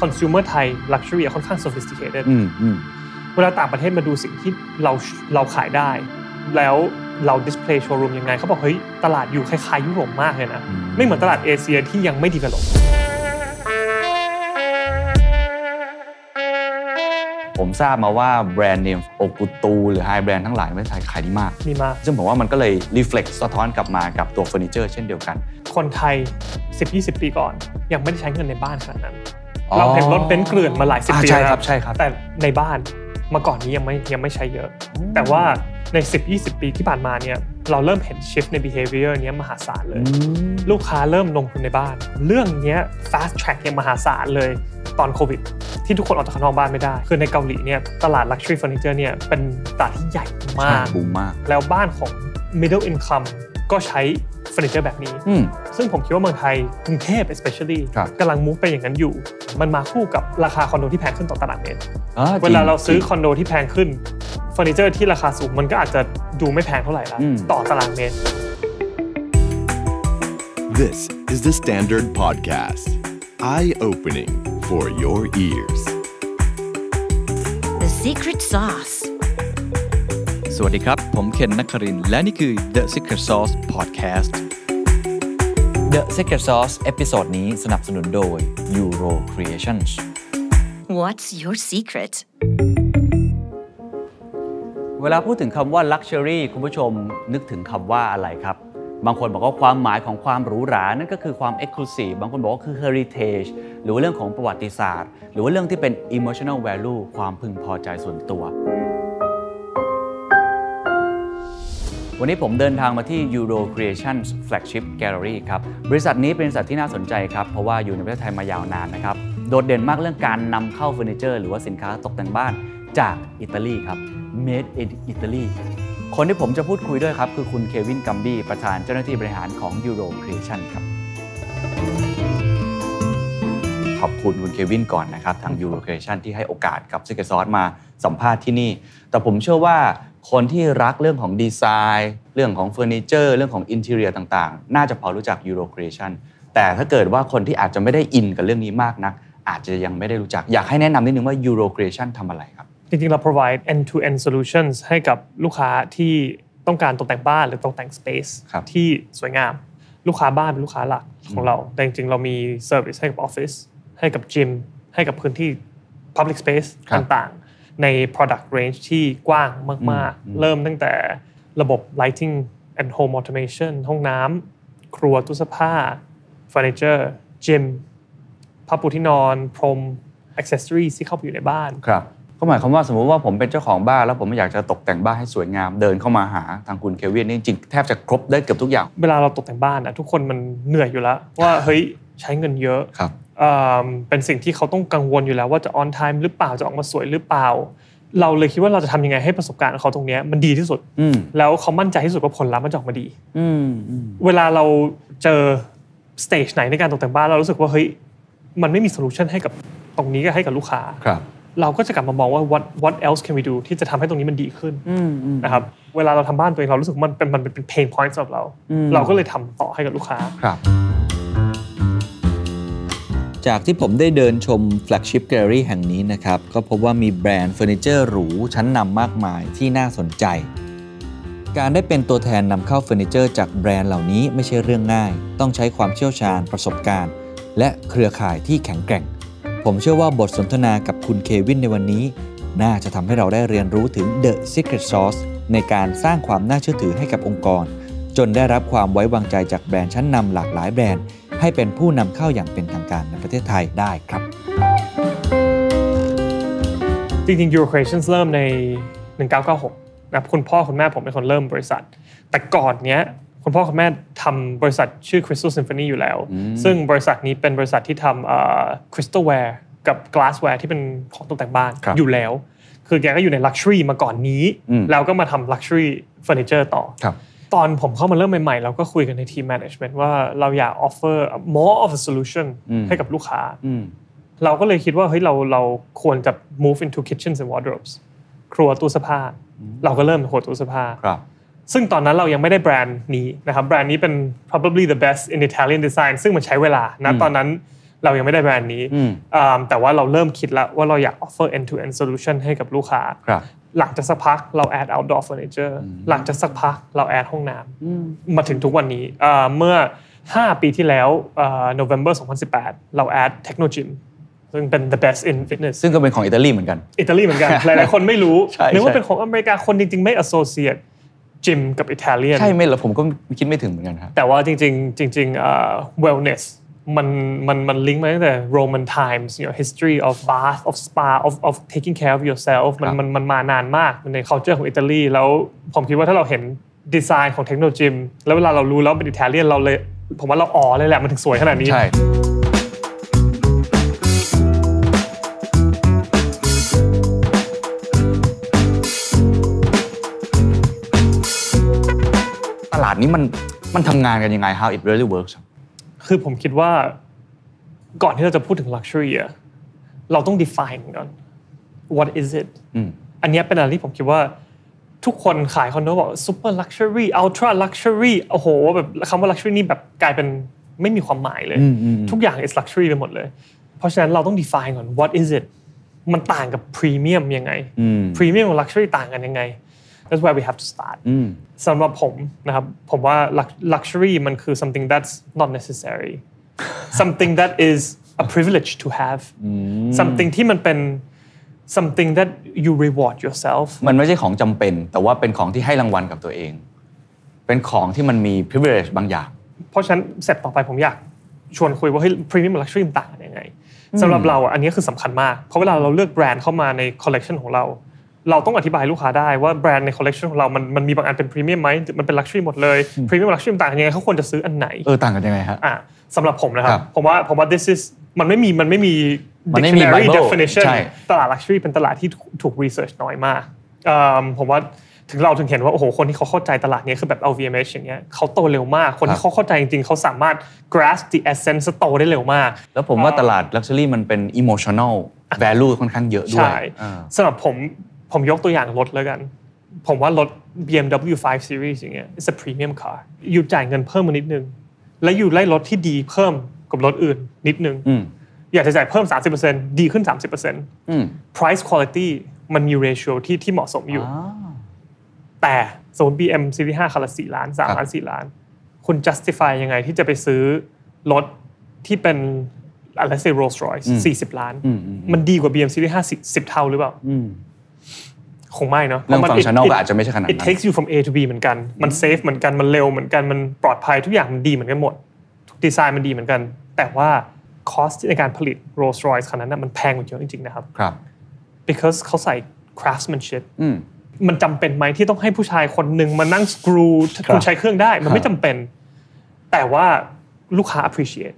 consumer ไทย luxury ค่อนข้าง sophisticated อืมอืมเวลาต่างประเทศมาดูสิ่งที่เราเราขายได้ แล้วเรา display showroom ยังไงเขาบอกเฮ้ยตลาดอยู่คล้ายๆยุโรปมากเลยนะ ไม่เหมือนตลาดเอเชียที่ยังไม่ develop ผมทราบมาว่าแบรนด์เนมโอกุตูหรือไฮแบรนด์ทั้งหลายในประเทศไทยขายดีมากมีมาก ซึ่งผมว่ามันก็เลย reflect สะท้อนกลับมากับตัวเฟอร์นิเจอร์เช่นเดียวกัน คนไทย 10-20 ปีก่อน ยังไม่ได้ใช้เงินในบ้านขนาดนั้นอ๋อ เราเห็นรถเบนซ์เกลื่อนมาหลายสิบอ่าปีใช่แล้วครับใช่ครับแต่ในบ้านเมื่อก่อนนี้ยังไม่ยังไม่ใช้เยอะ แต่ว่าใน 10-20 ปีที่ผ่านมาเนี่ยเราเริ่มเห็น shift ใน behavior เนี้ยมหาศาลเลย ลูกค้าเริ่มลงทุนในบ้าน เรื่องเนี้ย fast track ยังมหาศาลเลยตอนโควิด ที่ทุกคนออกจากข้างนอกบ้านไม่ได้ คือในเกาหลีเนี่ยตลาด luxury furniture เนี่ยเป็นตลาดที่ใหญ่มากบูมมาก แล้วบ้านของ middle income ก็ใช้เฟอร์นิเจอร์แบบนี้อืมซึ่งผมคิดว่าเมืองไทยกรุงเทพ especially ครับกำลัง move ไปอย่างนั้นอยู่ มันมาคู่กับราคาคอนโดที่แพงขึ้นต่อตารางเมตรอ่จงเวลาเราซื้อจงคอนโดที่แพงขึ้นเฟอร์นิเจอร์ที่ราคาสูงมันก็อาจจะดูไม่แพงเท่าไหร่ละอืมต่อตารางเมตร This is the Standard Podcast. Eye opening for your ears. The secret sauce. สวัสดีครับ ผมเคนนักครินทร์และนี่คือ The Secret Sauce Podcast The Secret Sauce episode นี้สนับสนุนโดย Euro Creations What's your secret? เวลาพูดถึงคำว่า Luxury คุณผู้ชมนึกถึงคำว่าอะไรครับ บางคนบอกว่าความหมายของความหรูหรา นั่นก็คือความ Exclusive บางคนบอกว่าคือ Heritage หรือว่าเรื่องของประวัติศาสตร์ หรือว่าเรื่องที่เป็น Emotional Value ความพึงพอใจส่วนตัว วันนี้ผมเดินทางมาที่ Euro Creations Flagship Gallery ครับ บริษัทนี้เป็นบริษัทที่น่าสนใจครับ เพราะว่าอยู่ในประเทศไทยมายาวนานนะครับ โดดเด่นมากเรื่องการนำเข้าเฟอร์นิเจอร์หรือว่าสินค้าตกแต่งบ้านจากอิตาลีครับ Made in Italy คนที่ผมจะพูดคุยด้วยครับคือคุณเควินกัมบี้ประธานเจ้าหน้าที่บริหารของ Euro Creation ครับ ขอบคุณคุณเควินก่อนนะครับ ทาง Euro Creation ที่ให้โอกาสกับ Secret Sauce มาสัมภาษณ์ที่นี่ แต่ผมเชื่อว่า คนที่รักเรื่องของดีไซน์ เรื่องของเฟอร์นิเจอร์เรื่องของอินเท i รียต่างๆ น่าจะพอรู้จัก Euro Creation แต่ถ้าเกิดว่าคนที่อาจจะไม่ได้อินกับเรื่องนี้มากนัก อาจจะยังไม่ได้รู้จักอยากให้แนะนำนิดนึงว่า Euro Creation ทำอะไรครับ จริงๆ เรา provide end to end solutions ให้กับลูกค้าที่ต้องการตกแต่งบ้านหรือตกแต่ง space ครับที่สวยงาม ลูกค้าบ้านเป็นลูกค้าหลักของเรา แต่จริงๆ เรามี service ให้กับออฟฟิศให้กับ gym ให้กับพื้นที่ public space ครับต่างๆ ใน product range ที่กว้างมาก ๆ เริ่มตั้งแต่ระบบ lighting and home automation ห้องน้ำครัวตู้เสื้อผ้า furniture gym ผ้าปูที่นอน พรม accessories ที่เข้าไปอยู่ในบ้านครับก็หมายความว่าสมมติว่าผมเป็นเจ้าของบ้านแล้วผมอยากจะตกแต่งบ้านให้สวยงามเดินเข้ามาหาทางคุณเควินนี่จริงๆแทบจะครบได้เกือบทุกอย่าง เวลาเราตกแต่งบ้านอะทุกคนมันเหนื่อยอยู่แล้ว ว่าเฮ้ยใช้เงินเยอะครับ เอิ่มเป็นสิ่งที่เขาต้องกังวลอยู่แล้วว่าจะ on time หรือเปล่าจะออกมาสวยหรือเปล่า เราเลยคิดว่าเราจะทำยังไงให้ประสบการณ์ของเขาตรงเนี้ยมันดีที่สุดอืมแล้วเขามั่นใจที่สุดว่าผลลัพธ์มันจะออกมาดีอืมอืมเวลาเราเจอสเตจไหนในการตกแต่งบ้านเรารู้สึกว่าเฮ้ยมันไม่มี solution ให้กับตรงนี้ก็ให้กับลูกค้าครับเราก็จะกลับมามองว่า what what else can we do ที่จะทำให้ตรงนี้มันดีขึ้นอืมอืมนะครับเวลาเราทำบ้านตัวเองเรารู้สึกว่ามันเป็นมันเป็น pain point สำหรับเราอืมเราก็เลยทำต่อให้กับลูกค้าครับ จากที่ผมได้เดินชม Flagship Gallery แห่งนี้นะครับ ก็พบว่ามีแบรนด์เฟอร์นิเจอร์หรูชั้นนำมากมายที่น่าสนใจ การได้เป็นตัวแทนนำเข้าเฟอร์นิเจอร์จากแบรนด์เหล่านี้ไม่ใช่เรื่องง่าย ต้องใช้ความเชี่ยวชาญประสบการณ์ และเครือข่ายที่แข็งแกร่ง ผมเชื่อว่าบทสนทนากับคุณเควินในวันนี้ น่าจะทำให้เราได้เรียนรู้ถึง The Secret Sauce ในการสร้างความน่าเชื่อถือให้กับองค์กร จนได้รับความไว้วางใจจากแบรนด์ชั้นนำหลากหลายแบรนด์ ให้เป็นผู้นำเข้าอย่างเป็นทางการในประเทศไทยได้ครับ จริงๆ Euro Creations เริ่มใน 1996นะครับคุณพ่อคุณแม่ผมเป็นคนเริ่มบริษัท แต่ก่อนเนี้ยคุณพ่อคุณแม่ทำบริษัทชื่อ Crystal Symphony อยู่แล้ว ซึ่งบริษัทนี้เป็นบริษัทที่ทำเอ่อ crystalware กับ glassware ที่เป็นของตกแต่งบ้านครับอยู่แล้ว คือแกก็อยู่ใน luxury มาก่อนนี้อืมแล้วก็มาทำ luxury furniture ต่อครับ ตอนผมเข้ามาเริ่มใหม่ๆ เราก็คุยกันในทีม management ว่าเราอยาก offer more of a solution อืมให้กับลูกค้าอืมเราก็เลยคิดว่าเฮ้ยเราเราควรจะ move into kitchens and wardrobes ครัวตู้เสื้อผ้า เราก็เริ่มครัวตู้เสื้อผ้าครับซึ่งตอนนั้นเรายังไม่ได้แบรนด์นี้นะครับแบรนด์นี้เป็น probably the best in Italian design ซึ่งมันใช้เวลานะตอนนั้นเรายังไม่ได้แบรนด์นี้อืมอ่าแต่ว่าเราเริ่มคิดแล้วว่าเราอยาก offer end to end solution ให้กับลูกค้าครับ หลังจากสักพักเรา add outdoor furniture หลังจากสักพักเรา add ห้องน้ำมาถึงทุกวันนี้อ่าเมื่อ 5 ปีที่แล้วอ่า November 2018 เรา add Techno Gym ซึ่งเป็น the best in fitness ซึ่งก็เป็นของอิตาลีเหมือนกัน อิตาลีเหมือนกัน หลายๆ คนไม่รู้ใช่นึกว่าใช่เป็นของอเมริกาคนจริง ๆ ไม่ associate จิมกับอิตาเลียนใช่ไหมแล้วผมก็คิดไม่ถึงเหมือนกันครับแต่ว่าจริง ๆ จริงๆเอ่อ wellness มันมันมันลิงก์มาตั้งแต่ Roman times you know history of bath of spa of of taking care of yourself มันครับมันมันมานานมากใน culture ของอิตาลีแล้วผมคิดว่าถ้าเราเห็นดีไซน์ของเทคโนโลยีแล้วเวลาเรารู้แล้วเป็นอิตาเลียนเราเลย ผมว่าเราอ๋อเลยแหละมันถึงสวยขนาดนี้ใช่ตลาดนี้มันมันทำงานกันยังไง how it really works คือผมคิดว่าก่อนที่เราจะพูดถึง luxury อะเราต้อง define ก่อน what is it อันเนี้ยเป็นอะไรที่ผมคิดว่าทุกคนขายคอนโดบอก super luxury ultra luxury โอ้โหแบบคำว่า luxury นี่แบบกลายเป็นไม่มีความหมายเลย ทุกอย่าง is luxury ไปหมดเลย เพราะฉะนั้นเราต้อง define ก่อน what is it มันต่างกับ premium ยังไง premium กับ luxury ต่างกันยังไง that's where we have to start สำหรับผมนะครับผมว่า lux- luxury มันคือ something that's not necessary something that is a privilege to have something ที่มันเป็น something that you reward yourself มันไม่ใช่ของจำเป็น แต่ว่าเป็นของที่ให้รางวัลกับตัวเอง เป็นของที่มันมี privilege บางอย่าง เพราะฉะนั้นเสร็จต่อไปผมอยากชวนคุยว่าเฮ้ย premium กับ luxury มันต่างกันยังไงสำหรับเราอะอันนี้คือสำคัญมาก เพราะเวลาเราเลือกแบรนด์เข้ามาใน collection ของเรา เราต้องอธิบายให้ลูกค้าได้ว่าแบรนด์ใน collection ของเรามันมันมีบางอันเป็น premium ไหมมันเป็น luxury หมดเลย premium กับ luxury มันต่างกันยังไงเขาควรจะซื้ออันไหนเออต่างกันยังไงฮะอะสำหรับผมนะครัครับบผมว่าผมว่า this is มันไม่มีมันไม่มีมันไม่มี dictionary Bible definition ใช่ตลาด luxury เป็นตลาดที่ถูกถูก research น้อยมากเอิ่มผมว่าถึงเราถึงเห็นว่าโอ้โหคนที่เขาเข้าใจตลาดเนี้ยคือแบบ LVMH อย่างเงี้ยเขาโตเร็วมาก คนที่เขาเข้าใจจริงๆเขาสามารถ grasp the essence และโตได้เร็วมาก แล้วผมว่าตลาด luxury มันเป็น emotional value ค่อนข้างเยอะด้วยใช่อ่าสำหรับผม ผมยกตัวอย่างรถแล้วกัน ผมว่ารถ BMW 5 Series อย่างเงี้ย it's a premium car อยู่จ่ายเงินเพิ่มมานิดนึง และอยู่ไล่รถที่ดีเพิ่มกับรถอื่นนิดนึงอยากจะจ่ายเพิ่ม 30%ดีขึ้น 30% price quality มันมี ratio ที่ที่เหมาะสมอยู่ แต่สมมติ BM Series 5คันละ4ล้าน3ล้าน4ล้าน คุณ justify ยังไงที่จะไปซื้อรถที่เป็นอะไรเซ Rolls Royce 40 ล้าน มันดีกว่า BM Series 5 10 เท่าหรือเปล่า คงไม่เนาะเรื่องพาะมัน functional it- ก็อาจจะไม่ใช่ขนาดนั้น it takes you from A to B เหมือนกัน มันเซฟเหมือนกัน มันเร็วเหมือนกัน มันปลอดภัยทุกอย่างมันดีเหมือนกันหมด ทุกดีไซน์มันดีเหมือนกัน แต่ว่าคอสในการผลิต Rolls Royce คันนั้นนะมันแพงกว่าเยอะจริงๆนะครับ ครับ because เขาใส่ craftsmanship มันจำเป็นไหมที่ต้องให้ผู้ชายคนหนึ่งมานั่งสกรูคุณใช้เครื่องได้มันไม่จำเป็น แต่ว่าลูกค้า appreciate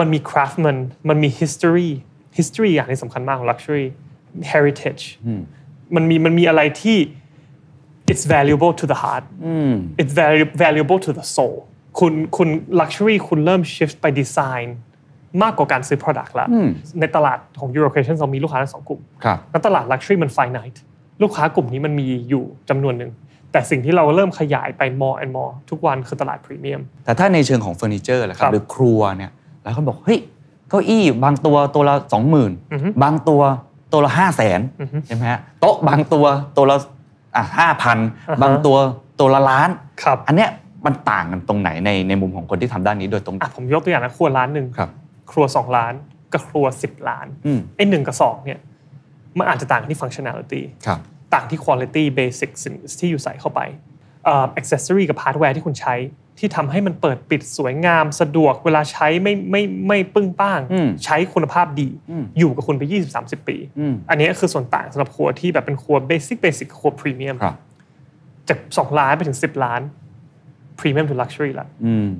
มันมี craftman มันมี history history อย่างที่สำคัญมากของ luxury heritage มันมีมันมีอะไรที่ it's valuable to the heart it's valu- valuable to the soul คุณคุณ luxury คุณเริ่ม shift ไป design มากกว่าการซื้อ product ละในตลาดของ Eurocation เรามีลูกค้าทั้งสองกลุ่มครับแล้วตลาด Luxury มัน finite ลูกค้ากลุ่มนี้มันมีอยู่จำนวนหนึ่งแต่สิ่งที่เราเริ่มขยายไป more and more ทุกวันคือตลาดพรีเมียม แต่ถ้าในเชิงของเฟอร์นิเจอร์ล่ะคครัรับบหรือครัวเนี่ยหลายคนบอก เฮ้ย เก้าอี้บางตัวตัวละสองหมื่นบางตัว ตัวละห้าแสนใช่ไหมฮะโต๊ะบางตัวตัวละอะห้าพันอ่าฮะบางตัวตัวละล้านครับอันเนี้ยมันต่างกันตรงไหนในในมุมของคนที่ทำด้านนี้โดยตรงอะผมยกตัวอย่างนะครัวล้านหนึ่งครับ ครัว2ล้านกับครัว10ล้านอืมไอ้หนึ่งกับสองเนี่ยมันอาจจะต่างกันที่ functionality ครับต่างที่ quality basic สิ่งที่อยู่ใส่เข้าไปเอ่อ accessory กับ hardware ที่คุณใช้ ที่ทำให้มันเปิดปิดสวยงามสะดวกเวลาใช้ไม่ไม่ไม่ปึ้งป้างอืมใช้คุณภาพดี อยู่กับคุณไป 20-30 ปี อันนี้คือส่วนต่างสำหรับครัวที่แบบเป็นครัว basic basic ครัว premium ครับจาก 2 ล้านไปถึง 10 ล้าน premium to luxury ละ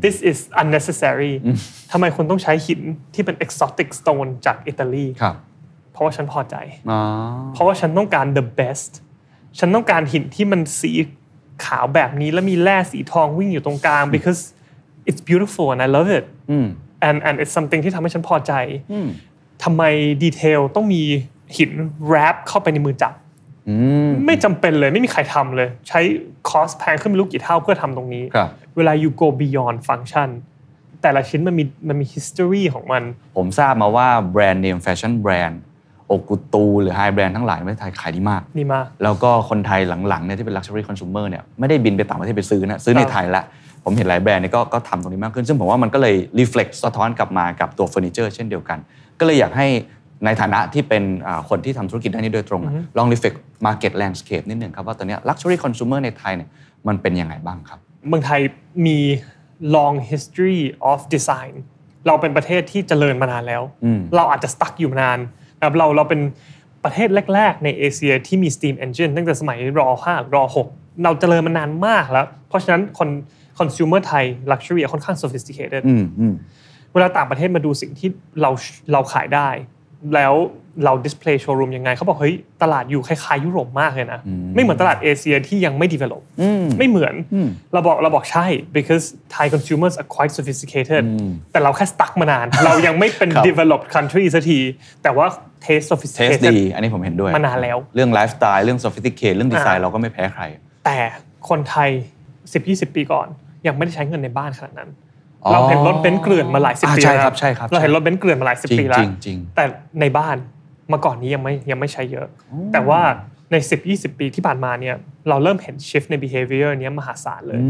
this is unnecessary ทำไมคุณต้องใช้หินที่เป็น exotic stone จากอิตาลีครับเพราะว่าฉันพอใจอ๋อเพราะว่าฉันต้องการ the best ฉันต้องการหินที่มันสี ขาวแบบนี้แล้วมีแร่สีทองวิ่งอยู่ตรงกลาง because it's beautiful and I love it and and it's something ที่ทำให้ฉันพอใจทำไมดีเทลต้องมีหิน wrap เข้าไปในมือจับไม่จำเป็นเลยไม่มีใครทำเลย ใช้ cost แพงขึ้นไม่รู้กี่เท่าเพื่อทำตรงนี้ครับเวลา you go beyond function แต่ละชิ้นมันมีมันมี history ของมัน ผมทราบมาว่าแบรนด์เนมแฟชั่นแบรนด์ โอต์กูตูร์หรือไฮแบรนด์ทั้งหลายในประเทศไทยขายดีมาก ดีมาก แล้วก็คนไทยหลังๆเนี่ยที่เป็น luxury consumer เนี่ยไม่ได้บินไปต่างประเทศไปซื้อนะซื้อในครับไทยละผมเห็นหลายแบรนด์เนี่ยก็ก็ทำตรงนี้มากขึ้น ซึ่งผมว่ามันก็เลย reflect สะท้อนกลับมากับตัวเฟอร์นิเจอร์เช่นเดียวกัน ก็เลยอยากให้ในฐานะที่เป็นอ่าคนที่ทำธุรกิจด้านนี้โดยตรงอะลอง reflect market landscape นิดหนึ่งครับว่าตอนเนี้ย luxury consumer ในไทยเนี่ยมันเป็นยังไงบ้างครับ เมืองไทยมี long history of design เราเป็นประเทศที่เจริญมานานแล้วอืมเราอาจจะ stuck อยู่มานานนะ ครับเราเราเป็นประเทศแรก ๆ ในเอเชียที่มี steam engine ตั้งแต่สมัยร5ร6เราเจริญมานานมากแล้ว เพราะฉะนั้นคน consumer ไทย luxury ค่อนข้าง sophisticated อืมอืมเวลาต่างประเทศมาดูสิ่งที่เราเราขายได้ แล้ว เรา display showroom ยังไงเขาบอกเฮ้ยตลาดอยู่คล้ายๆยุโรปมากเลยนะ ไม่เหมือนตลาดเอเชียที่ยังไม่ develop ไม่เหมือนเราบอกเราบอกใช่ because Thai consumers are quite sophisticated แต่เราแค่ stuck มานาน เรายังไม่เป็นครับ developed country สักที แต่ว่า taste เทส sophisticated ดีอันนี้ผมเห็นด้วยมานานแล้ว เรื่องไลฟ์สไตล์เรื่อง sophisticated เรื่องดีไซน์อ่าเราก็ไม่แพ้ใคร แต่คนไทย 10-20 ปีก่อน ยังไม่ได้ใช้เงินในบ้านขนาดนั้นอ๋อเราเห็นรถเบนซ์เกลื่อนมาหลายสิบอ่าปีใช่แล้วครับใช่ครับเราเห็นรถเบนซ์เกลื่อนมาหลายสิบจริงปีแล้วจริงจริงแต่ในบ้าน เมื่อก่อนนี้ยังไม่ยังไม่ใช้เยอะ แต่ว่าใน 10-20 ปีที่ผ่านมาเนี่ยเราเริ่มเห็น shift ใน behavior เนี้ยมหาศาลเลย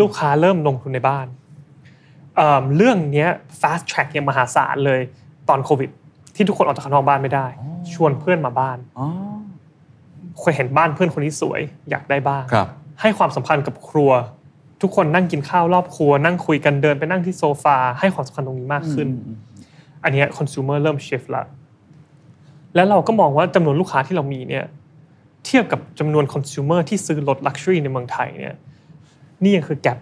ลูกค้าเริ่มลงทุนในบ้านเอิ่มเรื่องเนี้ย fast track เนี่ยมหาศาลเลยตอนโควิด ที่ทุกคนออกจากข้างนอกบ้านไม่ได้ ชวนเพื่อนมาบ้านอ๋อเคยเห็นบ้านเพื่อนคนนี้สวยอยากได้บ้างครับให้ความสำคัญกับครัว ทุกคนนั่งกินข้าวรอบครัว นั่งคุยกันเดินไปนั่งที่โซฟาให้ความสำคัญตรงนี้มากขึ้น อันเนี้ย consumer เริ่ม shift ละ แล้วเราก็มองว่าจำนวนลูกค้าที่เรามีเนี่ยเทียบกับจำนวน consumer ที่ซื้อรถ luxury ในเมืองไทยเนี่ยนี่ยังคือ gap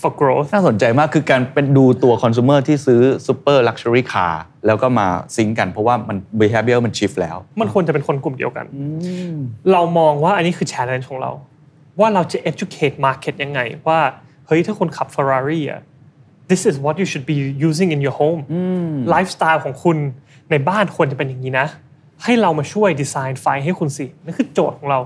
for growth น่าสนใจมากคือการเป็นดูตัวคอน sumer ที่ซื้อ super luxury car แล้วก็มาซิงก์กัน เพราะว่ามัน behavior มัน shift แล้ว มันควรจะเป็นคนกลุ่มเดียวกัน เรามองว่าอันนี้คือ challenge ของเรา ว่าเราจะ educate market ยังไง ว่าเฮ้ยถ้าคุณขับ Ferrari อะ this is what you should be using in your home ไลฟ์สไตล์ของคุณในบ้านควรจะเป็นอย่างนี้นะ ให้เรามาช่วยดีไซน์ไฟให้คุณสินั่นคือโจทย์ของเรา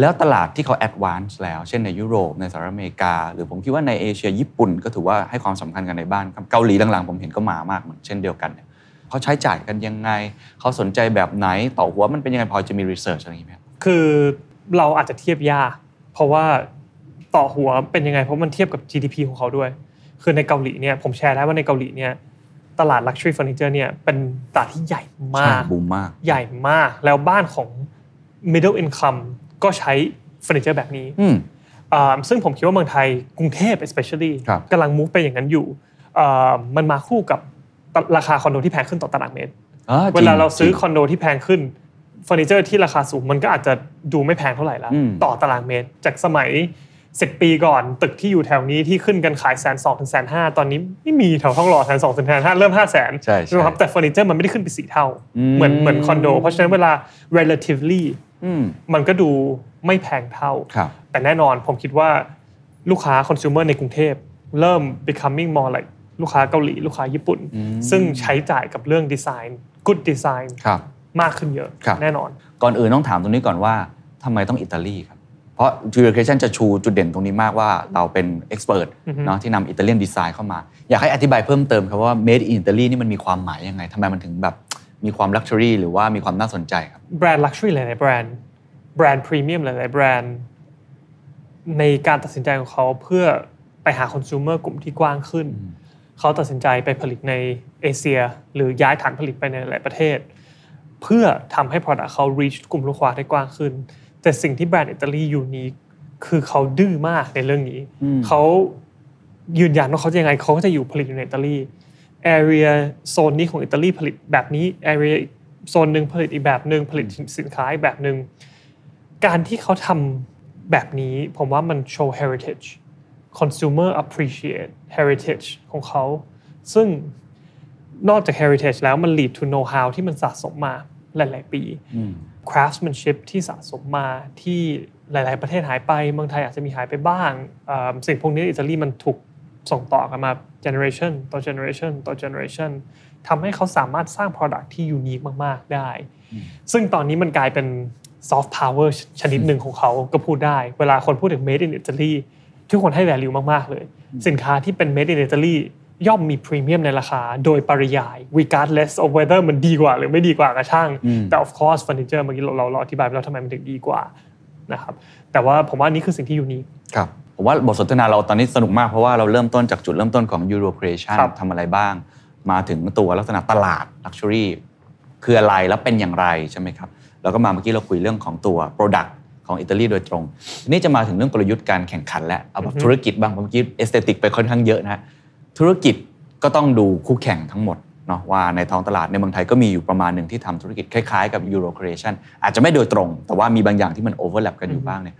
แล้วตลาดที่เขา advance แล้ว เช่นในยุโรปในสหรัฐอเมริกา หรือผมคิดว่าในเอเชียญี่ปุ่นก็ถือว่าให้ความสำคัญกันในบ้านครับเกาหลีหลังๆผมเห็นก็มามากเหมือนเช่นเดียวกันเนี่ยเขาใช้จ่ายกันยังไง เขาสนใจแบบไหนต่อหัวมันเป็นยังไงพอจะมี research อะไรอย่างนี้ไหมครับคือเราอาจจะเทียบยากเพราะว่าต่อหัวเป็นยังไงเพราะมันเทียบกับ GDP ของเขาด้วย คือในเกาหลีเนี่ยผมแชร์ได้ว่าในเกาหลีเนี่ย ตลาด luxury furniture เนี่ยเป็นตลาดที่ใหญ่มากบูมมาก ใหญ่มาก แล้วบ้านของ middle income ก็ใช้เฟอร์นิเจอร์แบบนี้อืมอ่าซึ่งผมคิดว่าเมืองไทยกรุงเทพ especially ครับกำลังมูฟไปอย่างนั้นอยู่อ่ามันมาคู่กับราคาคอนโดที่แพงขึ้นต่อตารางเมตรอ่จงเวลาเราซื้อจงคอนโดที่แพงขึ้นเฟอร์นิเจอร์ที่ราคาสูงมันก็อาจจะดูไม่แพงเท่าไหร่ละอืมต่อตารางเมตร จากสมัย 10 ปีก่อนตึกที่อยู่แถวนี้ที่ขึ้นกันขายแสนสองถึงแสนห้าตอนนี้ไม่มีแถวทองหล่อแสนสองถึงแสนห้าเริ่มห้าแสนใช่ใช่ไหมครับแต่เฟอร์นิเจอร์มันไม่ได้ขึ้นไปสี่เท่าอืมเหมือนเหมือนคอนโด เพราะฉะนั้นเวลา relatively อืมมันก็ดูไม่แพงเท่าครับแต่แน่นอนผมคิดว่าลูกค้า consumer ในกรุงเทพเริ่ม becoming more like ลูกค้าเกาหลีลูกค้าญี่ปุ่น ซึ่งใช้จ่ายกับเรื่องดีไซน์ good design ครับมากขึ้นเยอะครับแน่นอน ก่อนอื่นต้องถามตรงนี้ก่อนว่าทำไมต้องอิตาลีครับเพ ราะ t u r i c a t i o n จะชูจุดเด่นตรงนี้มากว่าเราเป็น expert เนาะที่นำ Italian design เข้ามา อยากให้อธิบายเพิ่มเติมครับว่า made in Italy นี่มันมีความหมายยังไงทำไมมันถึงแบบมีความลักชัวรี่หรือว่ามีความน่าสนใจครับแบรนด์ luxury หลายๆแบรนด์แบรนด์พรีเมียมหลายๆแบรนด์ในการตัดสินใจของเขาเพื่อไปหา consumer กลุ่มที่กว้างขึ้น เขาตัดสินใจไปผลิตในเอเชีย หรือย้ายฐานผลิตไปในหลายประเทศ เพื่อทำให้ product เขา reach กลุ่มลูกค้าได้กว้างขึ้น แต่สิ่งที่แบรนด์อิตาลียูนิคคือเขาดื้อมากในเรื่องนี้ เขายืนยันว่าเขาจะยังไงเขาก็จะอยู่ผลิตอยู่ในอิตาลี area โซนนี้ของอิตาลีผลิตแบบนี้ area อีกโซนหนึ่งผลิตอีกแบบหนึ่งผลิตสินค้าอีกแบบหนึ่งการที่เขาทำแบบนี้ผมว่ามันโชว์ heritage consumer appreciate heritage ของเขา ซึ่งนอกจาก heritage แล้วมัน lead to know how ที่มันสะสมมาหลาย ๆ ปี craftsmanship ที่สะสมมาที่หลาย ๆ ประเทศหายไปเมืองไทยอาจจะมีหายไปบ้างอ่าสิ่งพวกนี้อิตาลีมันถูกส่งต่อกันมา generation ต่อ generation ต่อ generation ทำให้เขาสามารถสร้าง product ที่ unique มาก ๆ ได้ ซึ่งตอนนี้มันกลายเป็น soft power ชนิดหนึ่งของเขาก็พูดได้ เวลาคนพูดถึง made in Italy ทุกคนให้ value มาก ๆ เลย สินค้าที่เป็น made in Italy ย่อมมีพรีเมียมในราคา โดยปริยาย regardless of whether มันดีกว่า หรือไม่ดีกว่าก็ช่าง แต่ of course furniture เมื่อกี้เราเราเราอธิบายไปแล้วทำไมมันถึงดีกว่านะครับแต่ว่าผมว่านี่คือสิ่งที่ยูนิคครับผมว่าบทสนทนาเราตอนนี้สนุกมากเพราะว่าเราเริ่มต้นจากจุดเริ่มต้นของ Euro Creation ครับทำอะไรบ้าง มาถึงตัวลักษณะตลาด Luxury คืออะไรแล้วเป็นอย่างไรใช่ไหมครับแล้วก็มาเมื่อกี้เราคุยเรื่องของตัว Product ของอิตาลีโดยตรงทีนี่จะมาถึงเรื่องกลยุทธ์การแข่งขันและเอาแบบธุรกิจบ้างเมื่อกี้เอสเตติกไปค่อนข้างเยอะนะฮะ ธุรกิจก็ต้องดูคู่แข่งทั้งหมดเนาะว่าในท้องตลาดในเมืองไทยก็มีอยู่ประมาณหนึ่งที่ทำธุรกิจคล้ายๆกับ Euro Creation อาจจะไม่โดยตรง แต่ว่ามีบางอย่างที่มัน overlap กันอยู่บ้างเนี่ย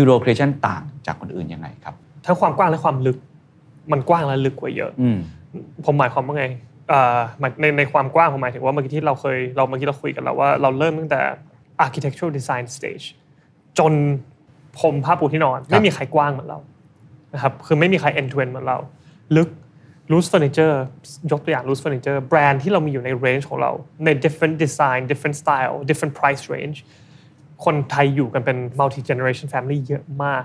Euro Creation ต่างจากคนอื่นยังไงครับทั้งความกว้างและความลึกมันกว้างและลึกกว่าเยอะอืมผมหมายความว่าไงเอ่อหมายในในความกว้างผมหมายถึงว่าเมื่อกี้ที่เราเคยเราเมื่อกี้เราคุยกันแล้วว่าเราเริ่มตั้งแต่ architectural design stage จนพรมผ้าปูที่นอน ไม่มีใครกว้างเหมือนเรานะครับคือไม่มีใคร end to end เหมือนเรา ลึก loose furniture ยกตัวอย่าง loose furniture แบรนด์ที่เรามีอยู่ใน range ของเราใน different design different style different price range คนไทยอยู่กันเป็น multi generation family เยอะมาก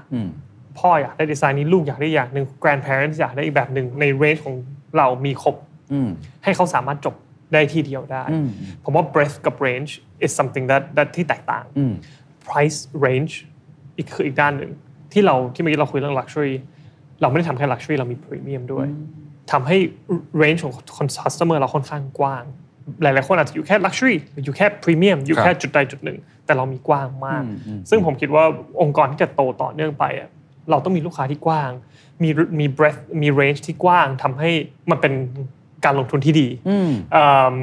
พ่ออยากได้ดีไซน์นี้ลูกอยากได้อย่างหนึ่ง grandparents อยากได้อีกแบบหนึ่งใน range ของเรามีครบให้เขาสามารถจบได้ที่เดียวได้ ผมว่า breadth กับ range is something that that ที่แตกต่าง price range อีกคืออีกด้านหนึ่งที่เราที่เมื่อกี้เราคุยเรื่อง luxury เราไม่ได้ทำแค่ luxury เรามี premium ด้วย ทำให้ range ของ customer เราค่อนข้างกว้าง หลายๆคนอาจจะอยู่แค่ luxury หรืออยู่แค่ premium อยู่แค่จุดใดจุดหนึ่ง แต่เรามีกว้างมาก ซึ่งผมคิดว่าองค์กรที่จะโตต่อเนื่องไปอะเราต้องมีลูกค้าที่กว้าง มีมี breadth มี range ที่กว้างทำให้มันเป็นการลงทุนที่ดีเอิ่ม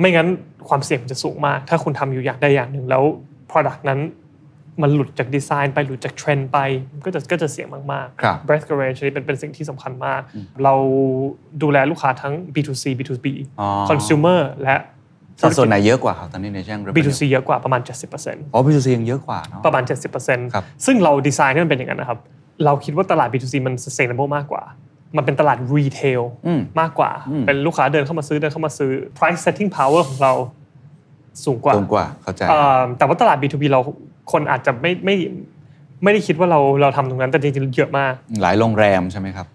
ไม่งั้นความเสี่ยงมันจะสูงมาก ถ้าคุณทำอยู่อย่างใดอย่างหนึ่งแล้ว product นั้น มันหลุดจากดีไซน์ไปหลุดจากเทรนด์ไปมันก็จะก็จะเสี่ยงมากครับๆ breadth กับ range นี่เป็นเป็นสิ่งที่สำคัญมาก เราดูแลลูกค้าทั้ง B2C B2B อ๋อ consumer และสัดส่วนไหนเยอะกว่าครับตอนนี้ในแจ้ง revenue B2C เยอะกว่าประมาณ 70%อ๋อ B2C ยังเยอะกว่าเนาะประมาณครับ70%ซึ่งเราดีไซน์ให้มันเป็นอย่างนั้นนะครับ เราคิดว่าตลาด B2C มัน sustainable มากกว่า มันเป็นตลาด retail อืมมากกว่า เป็นลูกค้าเดินเข้ามาซื้อเดินเข้ามาซื้อ price setting power ของเราสูงกว่าสูงกว่าเข้าใจเอ่อแต่ว่าตลาด B2B เรา คนอาจจะไม่ไม่ไม่ได้คิดว่าเราเราทำตรงนั้นแต่จริงๆเยอะมาก หลายโรงแรมใช่ไหมครับ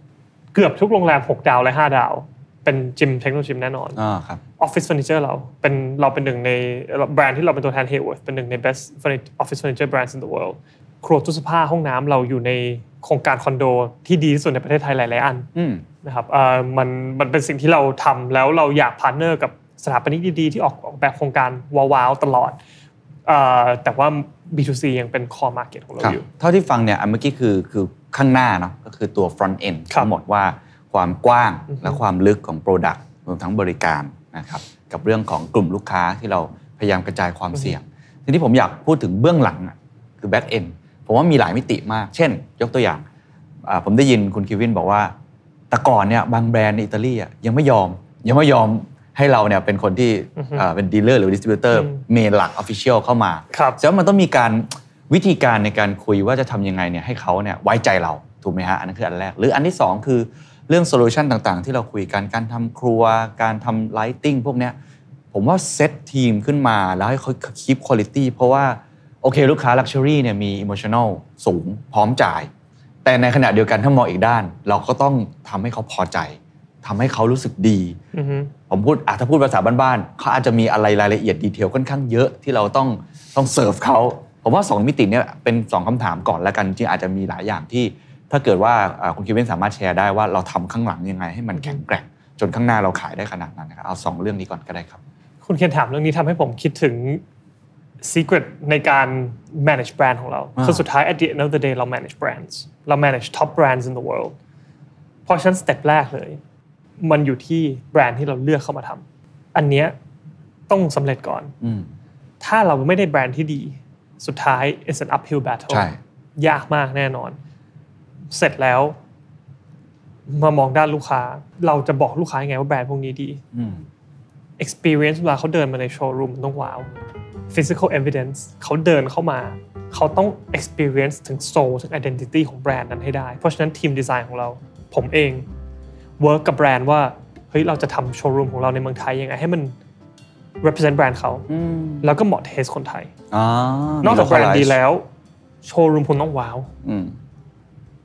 เกือบทุกโรงแรม 6 ดาวและ 5 ดาว เป็น gym Technogym แน่นอนอ่าครับ office furniture เราเป็นเราเป็นหนึ่งในแบรนด์ที่เราเป็นตัวแทน Haworth เป็นหนึ่งใน best furni- office furniture brands in the world ครัวตู้เสื้อผ้าห้องน้ำเราอยู่ในโครงการคอนโดที่ดีที่สุดในประเทศไทยหลายๆอันอืมนะครับเอ่อมันมันเป็นสิ่งที่เราทำแล้วเราอยาก partner กับสถาปนิกดีๆที่ออกออกแบบโครงการว้าวๆตลอดเอ่อแต่ว่า B2C ยังเป็น core market ของเราครับอยู่ เท่าที่ฟังเนี่ยอันเมื่อกี้คือคือข้างหน้าเนาะก็คือตัว front end ครับทั้งหมดว่าความกว้างและความลึกของ product รวมทั้งบริการนะครับกับเรื่องของกลุ่มลูกค้าที่เราพยายามกระจายความเสี่ยง ทีนี้ผมอยากพูดถึงเบื้องหลังอะคือ back end ผมว่ามีหลายมิติมาก เช่น ยกตัวอย่างอ่าผมได้ยินคุณคิวินบอกว่า แต่ก่อนเนี่ยบางแบรนด์ในอิตาลีอะยังไม่ยอมยังไม่ยอม ให้เราเนี่ยเป็นคนที่อ่าเป็น dealer หรือ distributor main หลัก official เข้ามาครับแสดงว่ามันต้องมีการวิธีการในการคุยว่าจะทำยังไงเนี่ยให้เขาเนี่ยไว้ใจเราถูกไหมฮะอันนั้นคืออันแรก หรืออันที่สองคือเรื่อง solution ต่างๆ ที่เราคุยกันการทำครัว การทำ lighting พวกเนี้ยผมว่า set team ขึ้นมาแล้วให้เขา keep คุณภาพเพราะว่าโอเคลูกค้าลักชัวรี่เนี่ยมี emotionalสูงพร้อมจ่าย แต่ในขณะเดียวกันถ้ามองอีกด้าน เราก็ต้องทำให้เขาพอใจ ทำให้เขารู้สึกดีอือฮึผมพูดอะถ้าพูดภาษาบ้านๆเขาอาจจะมีอะไรรายละเอียดดีเทลค่อนข้างเยอะที่เราต้องต้องเสิร์ฟเขาผมว่า 2 มิติเนี่ยเป็น 2คำถามก่อนแล้วกันจริงๆอาจจะมีหลายอย่างที่ ถ้าเกิดว่าอ่าคุณคิวเวนสามารถแชร์ได้ว่าเราทำข้างหลังยังไง ให้มันแข็งแกร่งจนข้างหน้าเราขายได้ขนาดนั้นนะครับเอาสองเรื่องนี้ก่อนก็ได้ครับ คุณเคนถามเรื่องนี้ทำให้ผมคิดถึง secret ในการ manage brand ของเราอ่าคือสุดท้าย at the end of the day เรา manage brands เรา manage top brands in the world เพราะฉะนั้นสเต็ปแรกเลย มันอยู่ที่แบรนด์ที่เราเลือกเข้ามาทำอันเนี้ยต้องสำเร็จก่อนอืมถ้าเราไม่ได้แบรนด์ที่ดี สุดท้าย it's an uphill battle ใช่ยากมากแน่นอน เสร็จแล้ว มามองด้านลูกค้า เราจะบอกลูกค้ายังไงว่าแบรนด์พวกนี้ดีอืม experience เวลาเขาเดินมาในโชว์รูมมันต้องว้าว physical evidence เขาเดินเข้ามา เขาต้อง experience ถึง soul ถึง identity ของแบรนด์นั้นให้ได้ เพราะฉะนั้นทีมดีไซน์ของเรา ผมเอง work กับแบรนด์ว่าเฮ้ยเราจะทำโชว์รูมของเราในเมืองไทยยังไงให้มัน represent แบรนด์เขาแล้วก็เหมาะเทสคนไทยอ๋อนอกจากแบรนด์ดีแล้ว โชว์รูมคุณต้องว้าวอืม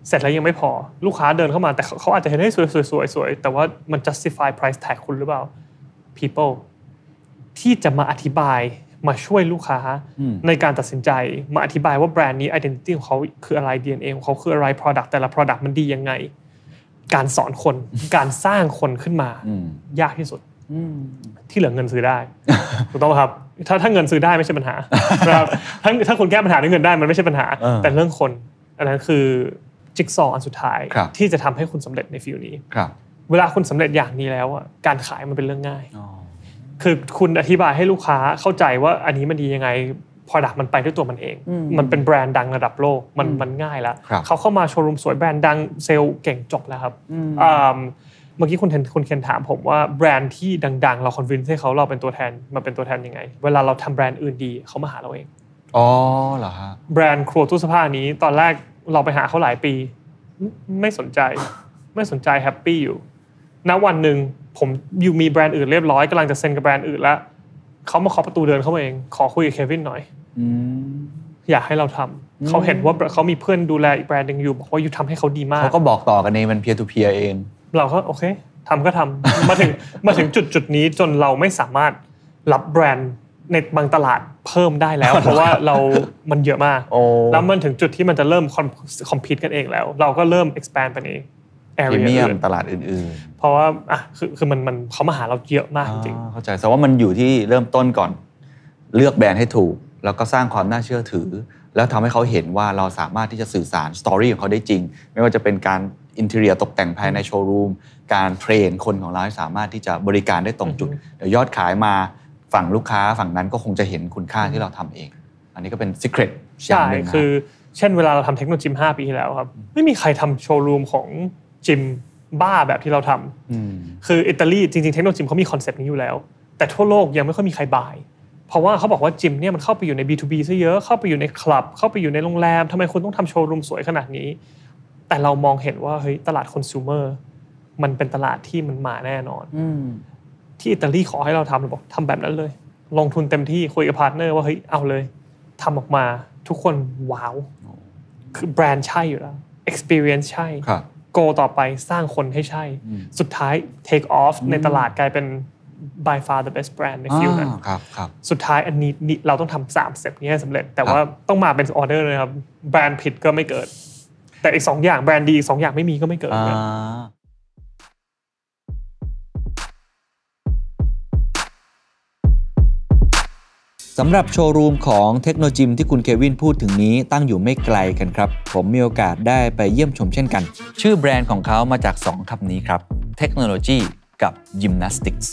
เสร็จแล้วยังไม่พอลูกค้าเดินเข้ามา แต่เขาเขาอาจจะเห็นให้สวยสวยสวยสวยแต่ว่ามัน justify price tag คุณหรือเปล่า people ที่จะมาอธิบายมาช่วยลูกค้าในการตัดสินใจ มาอธิบายว่าแบรนด์นี้ identity ของเขาคืออะไร DNA ของเขาคืออะไร product แต่ละ product มันดียังไง การสอนคนการสร้างคนขึ้นมายากที่สุดที่เหลือเงินซื้อได้ถูกต้องไหมครับ ถ้าถ้าเงินซื้อได้ไม่ใช่ปัญหานะครับถ้าถ้าคุณแก้ปัญหาด้วยเงินได้มันไม่ใช่ปัญหาเออแต่เรื่องคนอันนั้นคือจิ๊กซอว์อันสุดท้ายครับที่จะทำให้คุณสำเร็จใน field นี้ครับ เวลาคุณสำเร็จอย่างนี้แล้วอะการขายมันเป็นเรื่องง่ายคือคุณอธิบายให้ลูกค้าเข้าใจว่าอันนี้มันดียังไง Product มันไปด้วยตัวมันเอง มันเป็นแบรนด์ดังระดับโลกมันมันง่ายแล้วครับเขาเข้ามาโชว์รูมสวยแบรนด์ดังเซลล์เก่งจบแล้วครับอ่าเมื่อกี้คุณเคนคุณเคนถามผมว่าแบรนด์ที่ดัง ๆ เรา convince ให้เขาเราเป็นตัวแทนมาเป็นตัวแทนยังไง เวลาเราทำแบรนด์อื่นดีเขามาหาเราเองอ๋อเหรอฮะแบรนด์ครัวตู้เสื้อผ้านี้ตอนแรกเราไปหาเขาหลายปีไม่ไม่สนใจ ไม่สนใจ happy อยู่ณวันหนึ่งผมอยู่มีแบรนด์อื่นเรียบร้อยกำลังจะเซ็นกับแบรนด์อื่นแล้วเขามาเคาะประตูเดินเข้ามาเอง ขอคุยกับเควินหน่อย อยากให้เราทำเขาเห็นว่าเขามีเพื่อนดูแลอีกแบรนด์หนึ่งอยู่บอกว่าอยู่ทำให้เขาดีมากเขาก็บอกต่อกันเองมัน peer to peer เอง เราก็โอเคทำก็ทำมาถึงมาถึงจุดจุดนี้จนเราไม่สามารถรับแบรนด์ในบางตลาดเพิ่มได้แล้ว เพราะว่าเรามันเยอะมากโอ้แล้วมันถึงจุดที่มันจะเริ่มคอมพิวกันเองแล้ว เราก็เริ่ม expand ไปในพรี area เมียมอื่นตลาดอื่นเพราะว่าอะคือคือมันมันเขามาหาเราเยอะมากๆจริงอ่าเข้าใจแต่ว่ามันอยู่ที่เริ่มต้นก่อน เลือกแบรนด์ให้ถูก แล้วก็สร้างความน่าเชื่อถือ แล้วทำให้เขาเห็นว่าเราสามารถที่จะสื่อสารสตอรี่ของเขาได้จริง ไม่ว่าจะเป็นการอินเท i รียตกแต่งภายในโชว์รูม การเทรนคนของเราให้สามารถที่จะบริการได้ตรงจุด เดี๋ยวยอดขายมาฝั่งลูกค้าฝั่งนั้นก็คงจะเห็นคุณค่าที่เราทำเอง อันนี้ก็เป็น s ิ c เ e t ๆอย่างใช่หนึ่งนะคือ เช่นเวลาเราทำเทคโนโลยี5ปีที่แล้วครับ ไม่มีใครทำโชว์รูมของจิมบ้าแบบที่เราทำคืออิตาลีจริงๆเทคโนโลยีเขามีคอนเซปต์นี้อยู่แล้ว แต่ทั่วโลกยังไม่ค่อยมีใครบาย เพราะว่าเขาบอกว่าจิมเนี่ยมันเข้าไปอยู่ใน B2B ซะเยอะเข้าไปอยู่ในคลับ เข้าไปอยู่ในโรงแรมทำไมคุณต้องทำโชว์รูมสวยขนาดนี้ แต่เรามองเห็นว่าเฮ้ยตลาดคอน sumer มันเป็นตลาดที่มันมาแน่นอนที่อิตาลีขอให้เราทำเราบอกทำแบบนั้นเลย ลงทุนเต็มที่คุยกับ partner ว่าเฮ้ยเอาเลยทำออกมาทุกคนว้าว คือแบรนด์ใช่อยู่แล้ว experience ใช่ครับ go ต่อไปสร้างคนให้ใช่ สุดท้าย take off ในตลาดกลายเป็น by far the best brand ใน field นั้นอ่าครับครับสุดท้ายอันนี้นี่เราต้องทำสาม step นี้ให้สำเร็จ แต่ว่าต้องมาเป็นออเดอร์เลยครับแบรนด์ผิดก็ไม่เกิด แต่อีกสองอย่างแบรนด์ดีอีกสองอย่างไม่มีก็ไม่เกิดอ่านะสำหรับโชว์รูมของเทคโนจิมที่คุณเควินพูดถึงนี้ตั้งอยู่ไม่ไกลกันครับ ผมมีโอกาสได้ไปเยี่ยมชมเช่นกัน ชื่อแบรนด์ของเขามาจาก 2คำนี้ครับ เทคโนโลยีกับ Gymnastics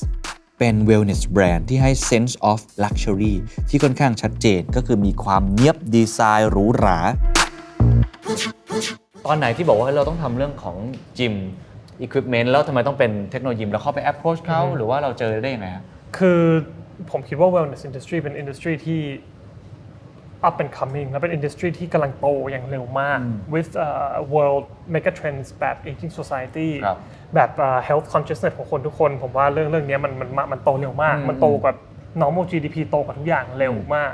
เป็น wellness brand ที่ให้ sense of luxury ที่ค่อนข้างชัดเจนก็คือมีความเนียบดีไซน์หรูหรา ตอนไหนที่บอกว่าเราต้องทำเรื่องของจิม equipment แล้วทำไมต้องเป็นเทคโนโลยีแล้วเข้าไป approach เขาหรือว่าเราเจอได้ยังไงครับคือผมคิดว่า wellness industry เป็น industry ที่ up and coming และเป็น industry ที่กำลังโตอย่างเร็วมาก with uh, world mega trends แบบ aging society ครับแบบ uh, health consciousness ของคนทุกคน ผมว่าเรื่องเรื่องนี้มันมันมันมันโตเร็วมาก มันโตกว่า normal GDP โตกว่าทุกอย่างเร็วมาก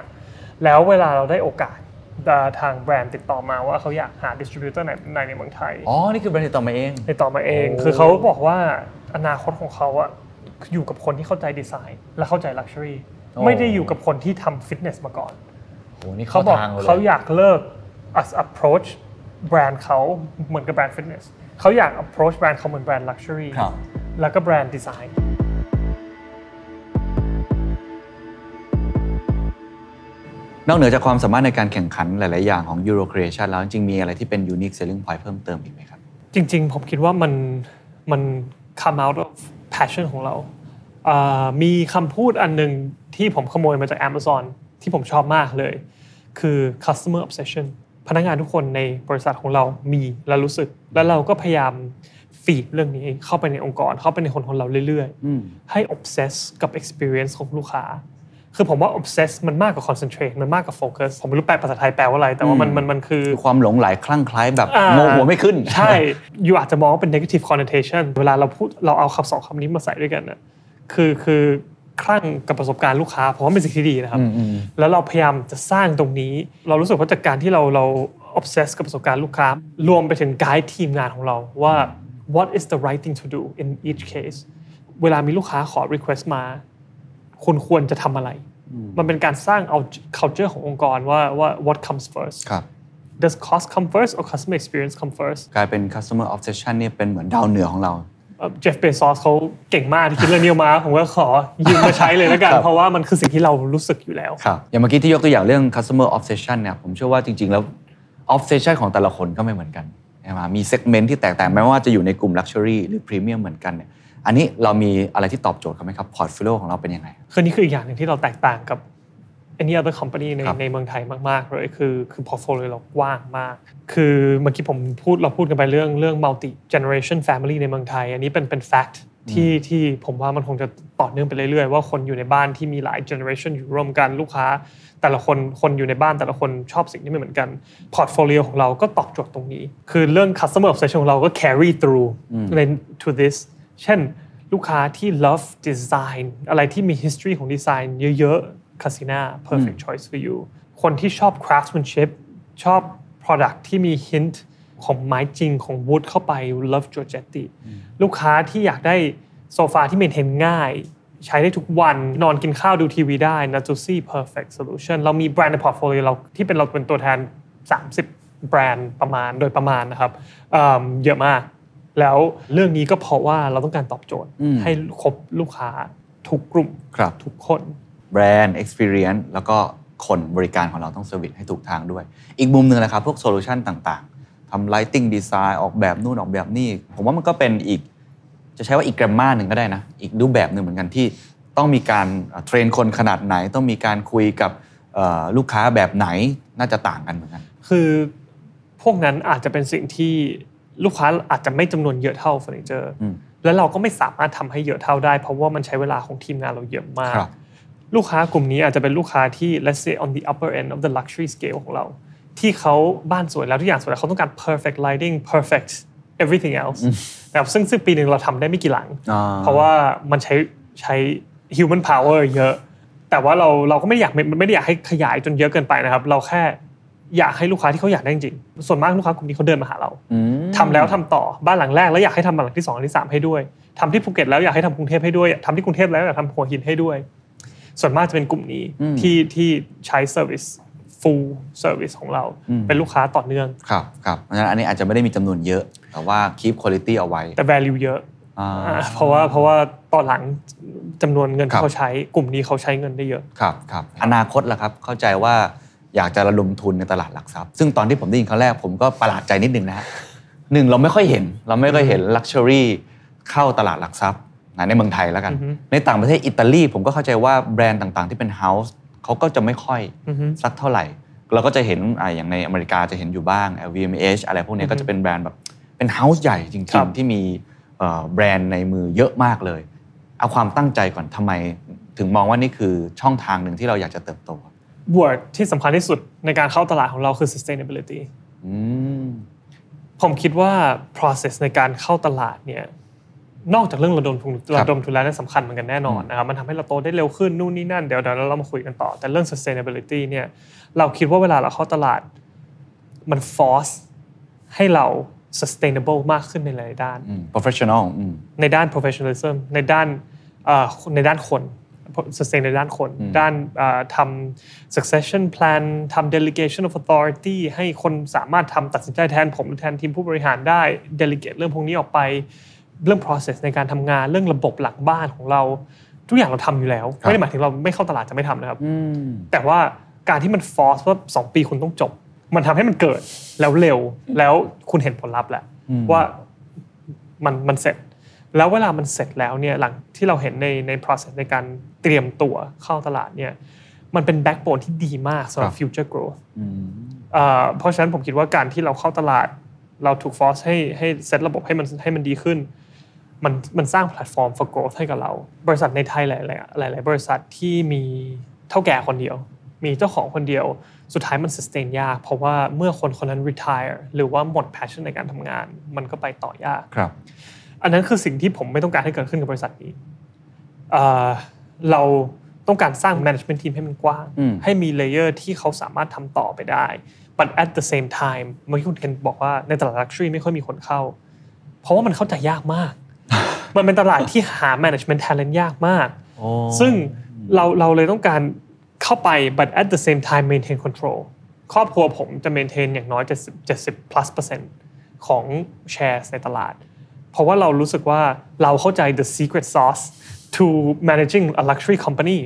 แล้วเวลาเราได้โอกาสเอ่อทางแบรนด์ติดต่อมาว่าเขาอยากหา distributor ในในในเมืองไทย อ๋อ นี่คือแบรนด์ติดต่อมาเอง ติดต่อมาเองโอ้คือเขาบอกว่าอนาคตของเขาอะอยู่กับคนที่เข้าใจดีไซน์ และเข้าใจลักชัวรี่ ไม่ได้อยู่กับคนที่ทำฟิตเนสมาก่อนโอ้ นี่เขาเข้าบอกทางเลยเขาอยากเลิก as approach แบรนด์เขาเหมือนกับแบรนด์ฟิตเนสเขาอยาก approach แบรนด์เขาเหมือนแบรนด์ลักชัวรี่ครับแล้วก็แบรนด์ดีไซน์นอกเหนือจากความสามารถในการแข่งขันหลาย ๆ อย่างของ Euro Creation แล้วจริงๆมีอะไรที่เป็น unique selling point เพิ่มเติมอีกไหมครับ จริง ๆ ผมคิดว่ามันมัน come out of passion ของเราอ่ามีคำพูดอันหนึ่งที่ผมขโมยมาจาก Amazon ที่ผมชอบมากเลย คือ customer obsession พนักงานทุกคนในบริษัทของเรามีและรู้สึก แล้วเราก็พยายามฟีดเรื่องนี้เข้าไปในองค์กร เข้าไปในคนของเราเรื่อยๆ ให้ obsess กับ experience ของลูกค้า คือผมว่า obsess มันมากกว่า concentrate มันมากกว่า focus ผมไม่รู้แปลภาษาไทยแปลว่าอะไร แต่ว่ามันมันมันคือคือความหลงไหลคลั่งไคล้ายแบบอ่าโงหัวไม่ขึ้น ใช่ อยู่อาจจะมองว่าเป็น negative connotation เวลาเราพูดเราเอาคำสองคำนี้มาใส่ด้วยกันน่ะคือคือ คลั่งกับประสบการณ์ลูกค้าผมว่าเป็นสิ่งที่ดีนะครับ แล้วเราพยายามจะสร้างตรงนี้ เรารู้สึกว่าจากการที่เราเรา obsess กับประสบการณ์ลูกค้ารวมไปถึงไกด์ทีมงานของเราว่า what is the right thing to do in each case เวลามีลูกค้าขอ request มา คุณควรจะทำอะไร มันเป็นการสร้างเอา culture ขององค์กรว่าว่า what comes first ครับ does cost come first or customer experience come first กลายเป็น customer obsession เนี่ยเป็นเหมือนดาวเหนือของเรา เจฟเบซอสเขาเก่งมากที่คิดเรื่องนี้ออกมา ผมก็ขอยืมมาใช้เลยแล้วกันครับเพราะว่ามันคือสิ่งที่เรารู้สึกอยู่แล้วครับอย่างเมื่อกี้ที่ยกตัวอย่างเรื่อง customer obsession เนี่ยผมเชื่อว่าจริง ๆ แล้ว obsession ของแต่ละคนก็ไม่เหมือนกันใช่ไหมมี segment ที่แตกต่างแม้ว่าจะอยู่ในกลุ่ม luxury หรือ premium เหมือนกันเนี่ยอันนี้เรามีอะไรที่ตอบโจทย์เขาไหมครับ portfolio ของเราเป็นยังไงคือนี่คืออีกอย่างหนึ่งที่เราแตกต่างกับ any other company ในครับในเมืองไทยมากๆเลยคือคือ portfolio เรากว้างมาก คือเมื่อกี้ผมพูดเราพูดกันไปเรื่องเรื่อง multi generation family ในเมืองไทย อันนี้เป็นเป็น fact ที่ที่ผมว่ามันคงจะต่อเนื่องไปเรื่อยๆ ว่าคนอยู่ในบ้านที่มีหลาย generation อยู่ร่วมกันลูกค้า แต่ละคนคนอยู่ในบ้านแต่ละคนชอบสิ่งที่ไม่เหมือนกัน portfolio ของเราก็ตอบโจทย์ตรงนี้ คือเรื่อง customer obsession ของเราก็ carry through ใน to this เช่นลูกค้าที่ love design อะไรที่มี history ของ design เยอะๆ Casina perfect choice for you คนที่ชอบ craftsmanship ชอบ product ที่มี hint ของไม้จริงของ wood เข้าไป love Giorgetti ลูกค้าที่อยากได้โซฟาที่ maintain ง่าย ใช้ได้ทุกวันนอนกินข้าวดูทีวีได้ Natuzzi perfect solution เรามีแบรนด์ใน portfolio เราที่เป็นเราเป็นตัวแทน 30 แบรนด์ประมาณโดยประมาณนะครับเอิ่มเยอะมาก แล้วเรื่องนี้ก็เพราะว่าเราต้องการตอบโจทย์ให้ครบลูกค้าทุกกลุ่มครับทุกคน brand experience แล้วก็คนบริการของเราต้อง service ให้ถูกทางด้วย อีกมุมหนึ่งนะครับ พวก solution ต่างๆทำ lighting design ออกแบบนู่นออกแบบนี่ ผมว่ามันก็เป็นอีก จะใช้ว่าอีก grammar หนึ่งก็ได้นะ อีกรูปแบบหนึ่งเหมือนกันที่ต้องมีการ train คนขนาดไหน ต้องมีการคุยกับเอ่อลูกค้าแบบไหนน่าจะต่างกันเหมือนกัน คือพวกนั้นอาจจะเป็นสิ่งที่ลูกค้าอาจจะไม่จำนวนเยอะเท่าเฟอร์นิเจอร์อืมแล้วเราก็ไม่สามารถทำให้เยอะเท่าได้ เพราะว่ามันใช้เวลาของทีมงานเราเยอะมากครับ ลูกค้ากลุ่มนี้อาจจะเป็นลูกค้าที่ let's say on the upper end of the luxury scale ของเรา ที่เขาบ้านสวยแล้วทุกอย่างสวยแล้วเขาต้องการ perfect lighting perfect everything else นะครับซึ่งซึ่งปีหนึ่งเราทำได้ไม่กี่หลังอ่าเพราะว่ามันใช้ใช้ human power เยอะ แต่ว่าเราเราก็ไม่ได้อยากไม่ไม่ได้อยากให้ขยายจนเยอะเกินไปนะครับ เราแค่อยากให้ลูกค้าที่เขาอยากได้จริงๆส่วนมากลูกค้ากลุ่มนี้เขาเดินมาหาเราอืมทำแล้วทำต่อบ้านหลังแรกแล้วอยากให้ทำบ้านหลังที่สองที่สามให้ด้วยทำที่ภูเก็ตแล้วอยากให้ทำกรุงเทพให้ด้วยทำที่กรุงเทพแล้วอยากทำหัวหินให้ด้วย ส่วนมากจะเป็นกลุ่มนี้ที่ที่ใช้ service full service ของเราเป็นลูกค้าต่อเนื่อง ครับครับเพราะฉะนั้นอันนี้อาจจะไม่ได้มีจำนวนเยอะ แต่ว่า keep quality เอาไว้ แต่ value เยอะอ่าอ่าเพราะว่าเพราะว่าตอนหลังจำนวนเงินครัที่บเขาใช้กลุ่มนี้เขาใช้เงินได้เยอะ ครับครับอนาคตล่ะครับเข้าใจว่าอยากจะระดมทุนในตลาดหลักทรัพย์ ซึ่งตอนที่ผมได้ยินครั้งแรกผมก็ประหลาดใจนิดนึงนะฮะหนึ่งเราไม่ค่อยเห็น เราไม่ค่อยเห็นลักชัวรี่เข้าตลาดหลักทรัพย์นะ ในเมืองไทยแล้วกันอือฮึในต่างประเทศอิตาลีผมก็เข้าใจว่าแบรนด์ต่างๆ ที่เป็นเฮาส์เขาก็จะไม่ค่อยอือฮึสักเท่าไหร่ เราก็จะเห็นอ่าอย่างในอเมริกาจะเห็นอยู่บ้าง LVMH อะไรพวกเนี้ยก็จะเป็นแบรนด์แบบเป็นเฮาส์ใหญ่จครัริงบๆที่มีเอ่อแบรนด์ในมือเยอะมากเลย เอาความตั้งใจก่อนทำไมถึงมองว่านี่คือช่องทางหนึ่งที่เราอยากจะเติบโต word ที่สำคัญที่สุดในการเข้าตลาดของเราคือ sustainability อืมผมคิดว่า process ในการเข้าตลาดเนี่ย นอกจากเรื่องระดมทุนระดมทุนแล้วนั่นสำคัญเหมือนกันแน่นอนนะครับมันทำให้เราโตได้เร็วขึ้นนู่นนี่นั่นเดี๋ยวเดี๋ยวเรามาคุยกันต่อ แต่เรื่อง sustainability เนี่ยเราคิดว่าเวลาเราเข้าตลาดมัน force ให้เรา sustainable มากขึ้นในหลายๆด้านอืม professional อืมในด้าน professionalism ในด้านเอ่อในด้านคน sustain ในด้านคน ด้านเอ่อทำ succession plan ทำ delegation of authority ให้คนสามารถทำตัดสินใจแทนผมหรือแทนทีมผู้บริหารได้ delegate เรื่องพวกนี้ออกไป เรื่อง process ในการทำงานเรื่องระบบหลังบ้านของเรา ทุกอย่างเราทำอยู่แล้วครับไม่ได้หมายถึงเราไม่เข้าตลาดจะไม่ทำนะครับอืมแต่ว่าการที่มัน force ว่า2ปีคุณต้องจบ มันทำให้มันเกิดแล้วเร็วแล้วคุณเห็นผลลัพธ์แหละว่ามันมันเสร็จ แล้วเวลามันเสร็จแล้วเนี่ยหลังที่เราเห็นในใน process ในการเตรียมตัวเข้าตลาดเนี่ยมันเป็น backbone ที่ดีมากสำหรับครับ future growth เอ่อเพราะฉะนั้นผมคิดว่าการที่เราเข้าตลาด เราถูก force ให้ให้เซตระบบให้มันให้มันดีขึ้น มันมันสร้างแพลตฟอร์ม for growth ให้กับเรา บริษัทในไทยหลาย ๆ หลาย ๆ บริษัทที่มีเท่าแก่คนเดียว มีเจ้าของคนเดียว สุดท้ายมัน sustain ยาก เพราะว่าเมื่อคนคนนั้น retire หรือว่าหมด passion ในการทำงาน มันก็ไปต่อยากครับ อันนั้นคือสิ่งที่ผมไม่ต้องการให้เกิดขึ้นกับบริษัทนี้เอ่อเราต้องการสร้าง management team ให้มันกว้างอืมให้มีเลเยอร์ที่เขาสามารถทำต่อไปได้ but at the same time เมื่อกี้คุณเคนบอกว่าในตลาด luxury ไม่ค่อยมีคนเข้า เพราะว่ามันเข้าใจยากมาก มันเป็นตลาดที่หา management talent ยากมาก ซึ่งเราเราเลยต้องการเข้าไป but at the same time maintain control ครอบครัวผมจะ maintain อย่างน้อย 70 70 plus percent ของ shares ในตลาด เพราะว่าเรารู้สึกว่าเราเข้าใจ the secret sauce to managing a luxury company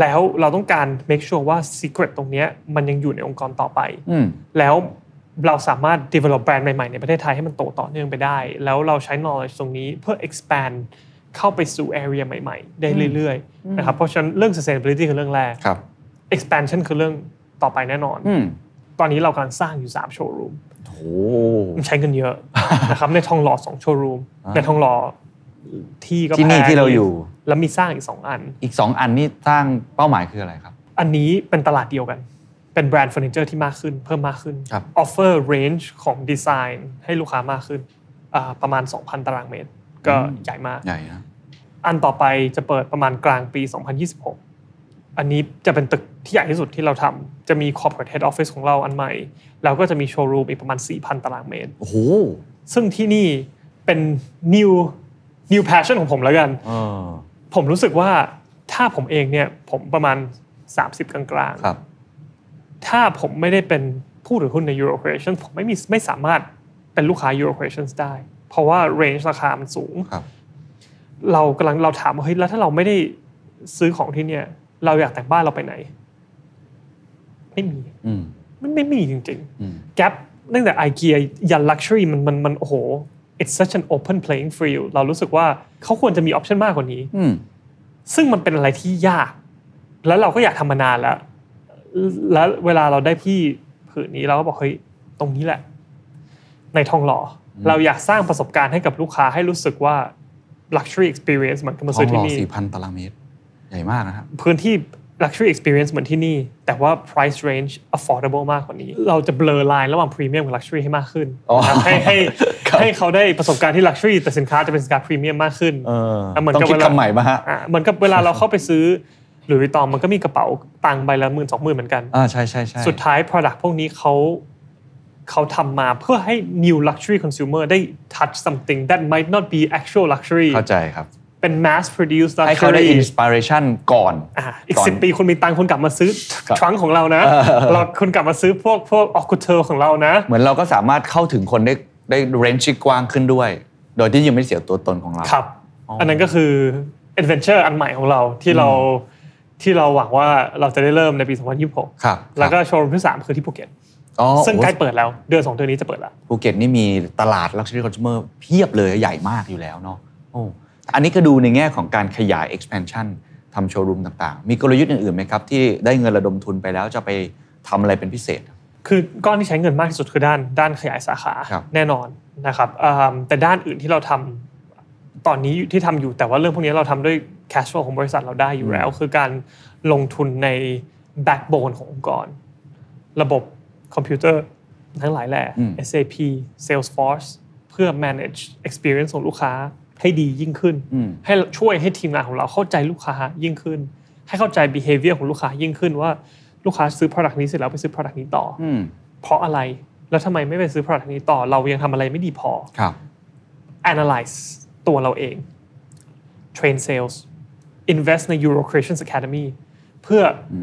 แล้วเราต้องการ make sure ว่า secret ตรงเนี้ยมันยังอยู่ในองค์กรต่อไป แล้ว เราสามารถ develop แบรนด์ใหม่ๆในประเทศไทยให้มันโตต่อเนื่องไปได้ แล้วเราใช้ knowledge ตรงนี้เพื่อ expand เข้าไปสู่ area ใหม่ ๆ ได้เรื่อยๆนะครับเพราะฉะนั้นเรื่อง sustainability คือเรื่องแรกครับ expansion คือเรื่องต่อไปแน่นอน ตอนนี้เรากำลังสร้างอยู่ 3 โชว์รูมโอ้ใช้เงินเยอะนะครับในทองหล่อ2โชว์รูมในทองหล่อที่ก็ที่นี่แพงที่เราอยู่ แล้วมีสร้างอีก 2 อัน อีก 2 อันนี่สร้างเป้าหมายคืออะไรครับ อันนี้เป็นตลาดเดียวกัน เป็นแบรนด์เฟอร์นิเจอร์ที่มากขึ้น เพิ่มมากขึ้นครับ offer range ของดีไซน์ให้ลูกค้ามากขึ้นอ่าประมาณ 2,000 ตารางเมตร ก็ใหญ่มากใหญ่นะอันต่อไปจะเปิดประมาณกลางปี 2026 อันนี้จะเป็นตึกที่ใหญ่ที่สุดที่เราทำจะมี corporate head office ของเราอันใหม่ แล้วก็จะมีโชว์รูมอีกประมาณ 4,000 ตารางเมตรโอ้โหซึ่งที่นี่เป็น new new passion ของผมแล้วกันเออผมรู้สึกว่าถ้าผมเองเนี่ยผมประมาณ 30 กลางๆครับ ถ้าผมไม่ได้เป็นผู้ถือหุ้นใน Euro Creations ผมไม่มีไม่สามารถเป็นลูกค้า Euro Creations ได้ เพราะว่า range ราคามันสูงครับเรากำลังเราถามว่าเฮ้ยแล้วถ้าเราไม่ได้ซื้อของที่เนี่ย เราอยากแต่งบ้านเราไปไหน ไม่มีอืมมันไม่มีจริงอืมๆ Gap ตั้งแต่ IKEA ยัน Luxury มันมันมันโอ้โห it's such an open playing field เรารู้สึกว่าเขาควรจะมีออปชันมากกว่านี้อืมซึ่งมันเป็นอะไรที่ยาก แล้วเราก็อยากทำมานานแล้ว แล้วเวลาเราได้ที่ผืนนี้เราก็บอกเฮ้ยตรงนี้แหละ ในทองหล่ออเราอยากสร้างประสบการณ์ให้กับลูกค้าให้รู้สึกว่า luxury experience เหมือนกับมาทอซื้องหล่ที่อนี่สี่พันตารางเมตร ใหญ่มากนะครับ พื้นที่ luxury experience เหมือนที่นี่ แต่ว่า price range affordable มากกว่านี้ เราจะ blur line ระหว่าง premium กับ luxury ให้มากขึ้นอ๋อนะครับให้ให้ครับให้เขาได้ประสบการณ์ที่ luxury แต่สินค้าจะเป็นสินค้า premium มากขึ้นเอออะเหมือนต้องกับคิดเวลาคำใหม่มาฮะอะเหมือนกับเวลาเราเข้าไปซื้อ หลุยส์วิตองมันก็มีกระเป๋าตังค์ใบละหมื่นสองหมื่นเหมือนกันอ่าใช่ใช่ใช่สุดท้าย Product พวกนี้เขาเขาทำมาเพื่อให้ new luxury consumer ได้ touch something that might not be actual luxury เข้าใจครับ เป็น mass produced ให้เขาได้ luxury อินสปิเรชันก่อนอะอีกก่อนสิบปีคุณมีตังค์คุณกลับมาซื้อครับ trunk ของเรานะเราคุณกลับมาซื้อพวกพวก haute couture ของเรานะ เหมือนเราก็สามารถเข้าถึงคนได้ได้ range ที่กว้างขึ้นด้วย โดยที่ยังไม่เสียตัวตนของเราครับ อันนั้นก็คือ adventure อันใหม่ของเราที่เรา ที่เราหวังว่าเราจะได้เริ่มในปี 2026ครับแล้วก็โชว์รูมที่ 3 คือที่ภูเก็ตอ๋อซึ่งโอ้ใกล้เปิดแล้วเดือน2เดือนนี้จะเปิดแล้วภูเก็ตนี่มีตลาด Luxury Consumer เพียบเลยใหญ่มากอยู่แล้วเนาะโอ้อันนี้ก็ดูในแง่ของการขยาย expansion ทำโชว์รูมต่างๆ มีกลยุทธ์อื่นๆไหมครับ ที่ได้เงินระดมทุนไปแล้วจะไปทำอะไรเป็นพิเศษ คือก้อนที่ใช้เงินมากที่สุดคือด้านด้านขยายสาขาครับแน่นอนนะครับอืมแต่ด้านอื่นที่เราทำ ตอนนี้ที่ทำอยู่แต่ว่าเรื่องพวกนี้เราทำด้วย cash flow ของบริษัทเราได้อยู่แล้ว คือการลงทุนใน backbone ขององค์กร ระบบคอมพิวเตอร์ทั้งหลายแหล่อืม SAP Salesforce เพื่อ manage experience ของลูกค้าให้ดียิ่งขึ้นอืมให้ช่วยให้ทีมงานของเราเข้าใจลูกค้ายิ่งขึ้น ให้เข้าใจ behavior ของลูกค้ายิ่งขึ้นว่าลูกค้าซื้อ product นี้เสร็จแล้วไปซื้อ product นี้ต่อออืมเพราะอะไรแล้วทำไมไม่ไปซื้อ product นี้ต่อ เรายังทำอะไรไม่ดีพอครับ analyze ตัวเราเอง train sales invest ใน Euro Creations Academy เพื่ออ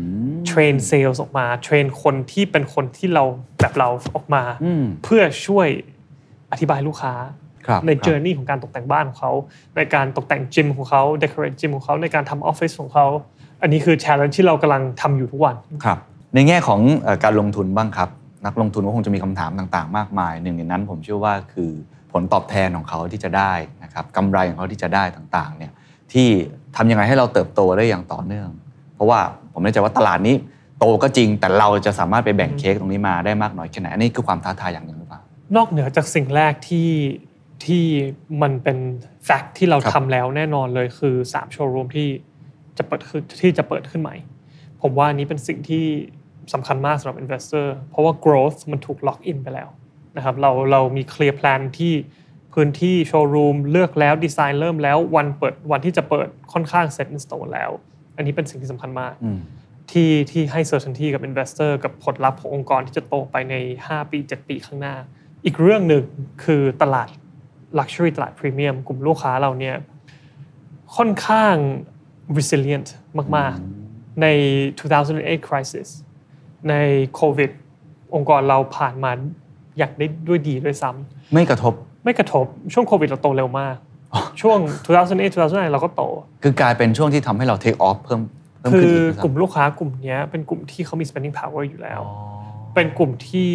train sales ออกมา train คนที่เป็นคนที่เราแบบเราออกมาอืมเพื่อช่วยอธิบายลูกค้าครับในครับ journey ของการตกแต่งบ้านของเขาในการตกแต่งจิมของเขา decorate จิมของเขาในการทำออฟฟิศของเขา อันนี้คือ challenge ที่เรากำลังทำอยู่ทุกวันครับ ในแง่ของเอ่อการลงทุนบ้างครับ นักลงทุนก็คงจะมีคำถามต่างๆ มากมาย หนึ่งในนั้นผมเชื่อว่าคือ ผลตอบแทนของเขาที่จะได้นะครับกำไรของเขาที่จะได้ต่างๆเนี่ยที่ทำยังไงให้เราเติบโตได้อย่างต่อเนื่อง เพราะว่าผมแน่ใจว่าตลาดนี้โตก็จริงแต่เราจะสามารถไปแบ่งเค้กตรงนี้มาได้มากน้อยแค่ไหนอันนี้คือความท้าทายอย่างหนึ่งหรือเปล่านอกเหนือจากสิ่งแรกที่ที่มันเป็นแฟกต์ที่เราครับทำแล้วแน่นอนเลยคือ3โชว์รูมที่จะเปิดขึ้นที่จะเปิดขึ้นใหม่ ผมว่าอันนี้เป็นสิ่งที่สำคัญมากสำหรับ investor เพราะว่า growth มันถูก lock in ไปแล้ว นะครับเราเรามี clear plan ที่พื้นที่โชว์รูมเลือกแล้วดีไซน์เริ่มแล้ววันเปิดวันที่จะเปิดค่อนข้าง set in stone แล้ว อันนี้เป็นสิ่งที่สำคัญมากอืมที่ที่ให้ certainty กับ investor กับผลลัพธ์ขององค์กรที่จะโตไปใน 5 ปี 7 ปีข้างหน้า อีกเรื่องหนึ่งคือตลาด luxury ตลาด premium กลุ่มลูกค้าเราเนี่ยค่อนข้าง resilient มาก ๆ ใน 2008 crisis ในโควิดองค์กรเราผ่านมา อย่างได้ด้วยดีด้วยซ้ำไม่กระทบ ไม่กระทบช่วงโควิดเราโตเร็วมาก ช่วง 2008 2009เราก็โต คือกลายเป็นช่วงที่ทำให้เรา take off เพิ่มเพิ่มคืขึ้นออีกด้วยซ้ำกลุ่มลูกค้ากลุ่มเนี้ยเป็นกลุ่มที่เขามี spending power อยู่แล้วอ๋อเป็นกลุ่มที่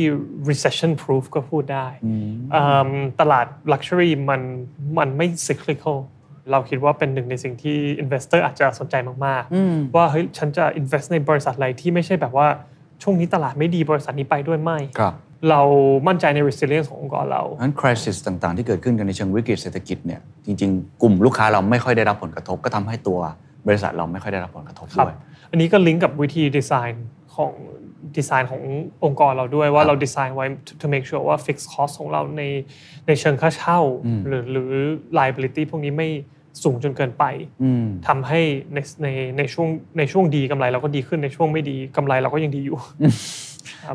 recession proof ก็พูดได้อืมอืมตลาด luxury มันมันไม่ cyclical เราคิดว่าเป็นหนึ่งในสิ่งที่ investor อาจจะสนใจมากอืมๆว่าเฮ้ยฉันจะ invest ในบริษัทอะไรที่ไม่ใช่แบบว่า ช่วงนี้ตลาดไม่ดีบริษัทนี้ไปด้วยไม่ครับเรามั่นใจใน resilience ขององค์กรเรางั้น crisis ต่างๆ ที่เกิดขึ้นกันในเชิงวิกฤตเศรษฐกิจเนี่ยจริงๆ กลุ่มลูกค้าเราไม่ค่อยได้รับผลกระทบ ก็ทำให้ตัวบริษัทเราไม่ค่อยได้รับผลกระทบครับด้วยอันนี้ก็ลิงก์กับวิธีดีไซน์ของดีไซน์ขององค์กรเราด้วยว่าเราดีไซน์ไว้ to, to make sure ว่า fixed cost ของเราในในเชิงค่าเช่า หรือหรือ liability พวกนี้ไม่ สูงจนเกินไปอืมทำให้ในในในช่วงในช่วงดีกำไรเราก็ดีขึ้นในช่วงไม่ดีกำไรเราก็ยังดีอยู่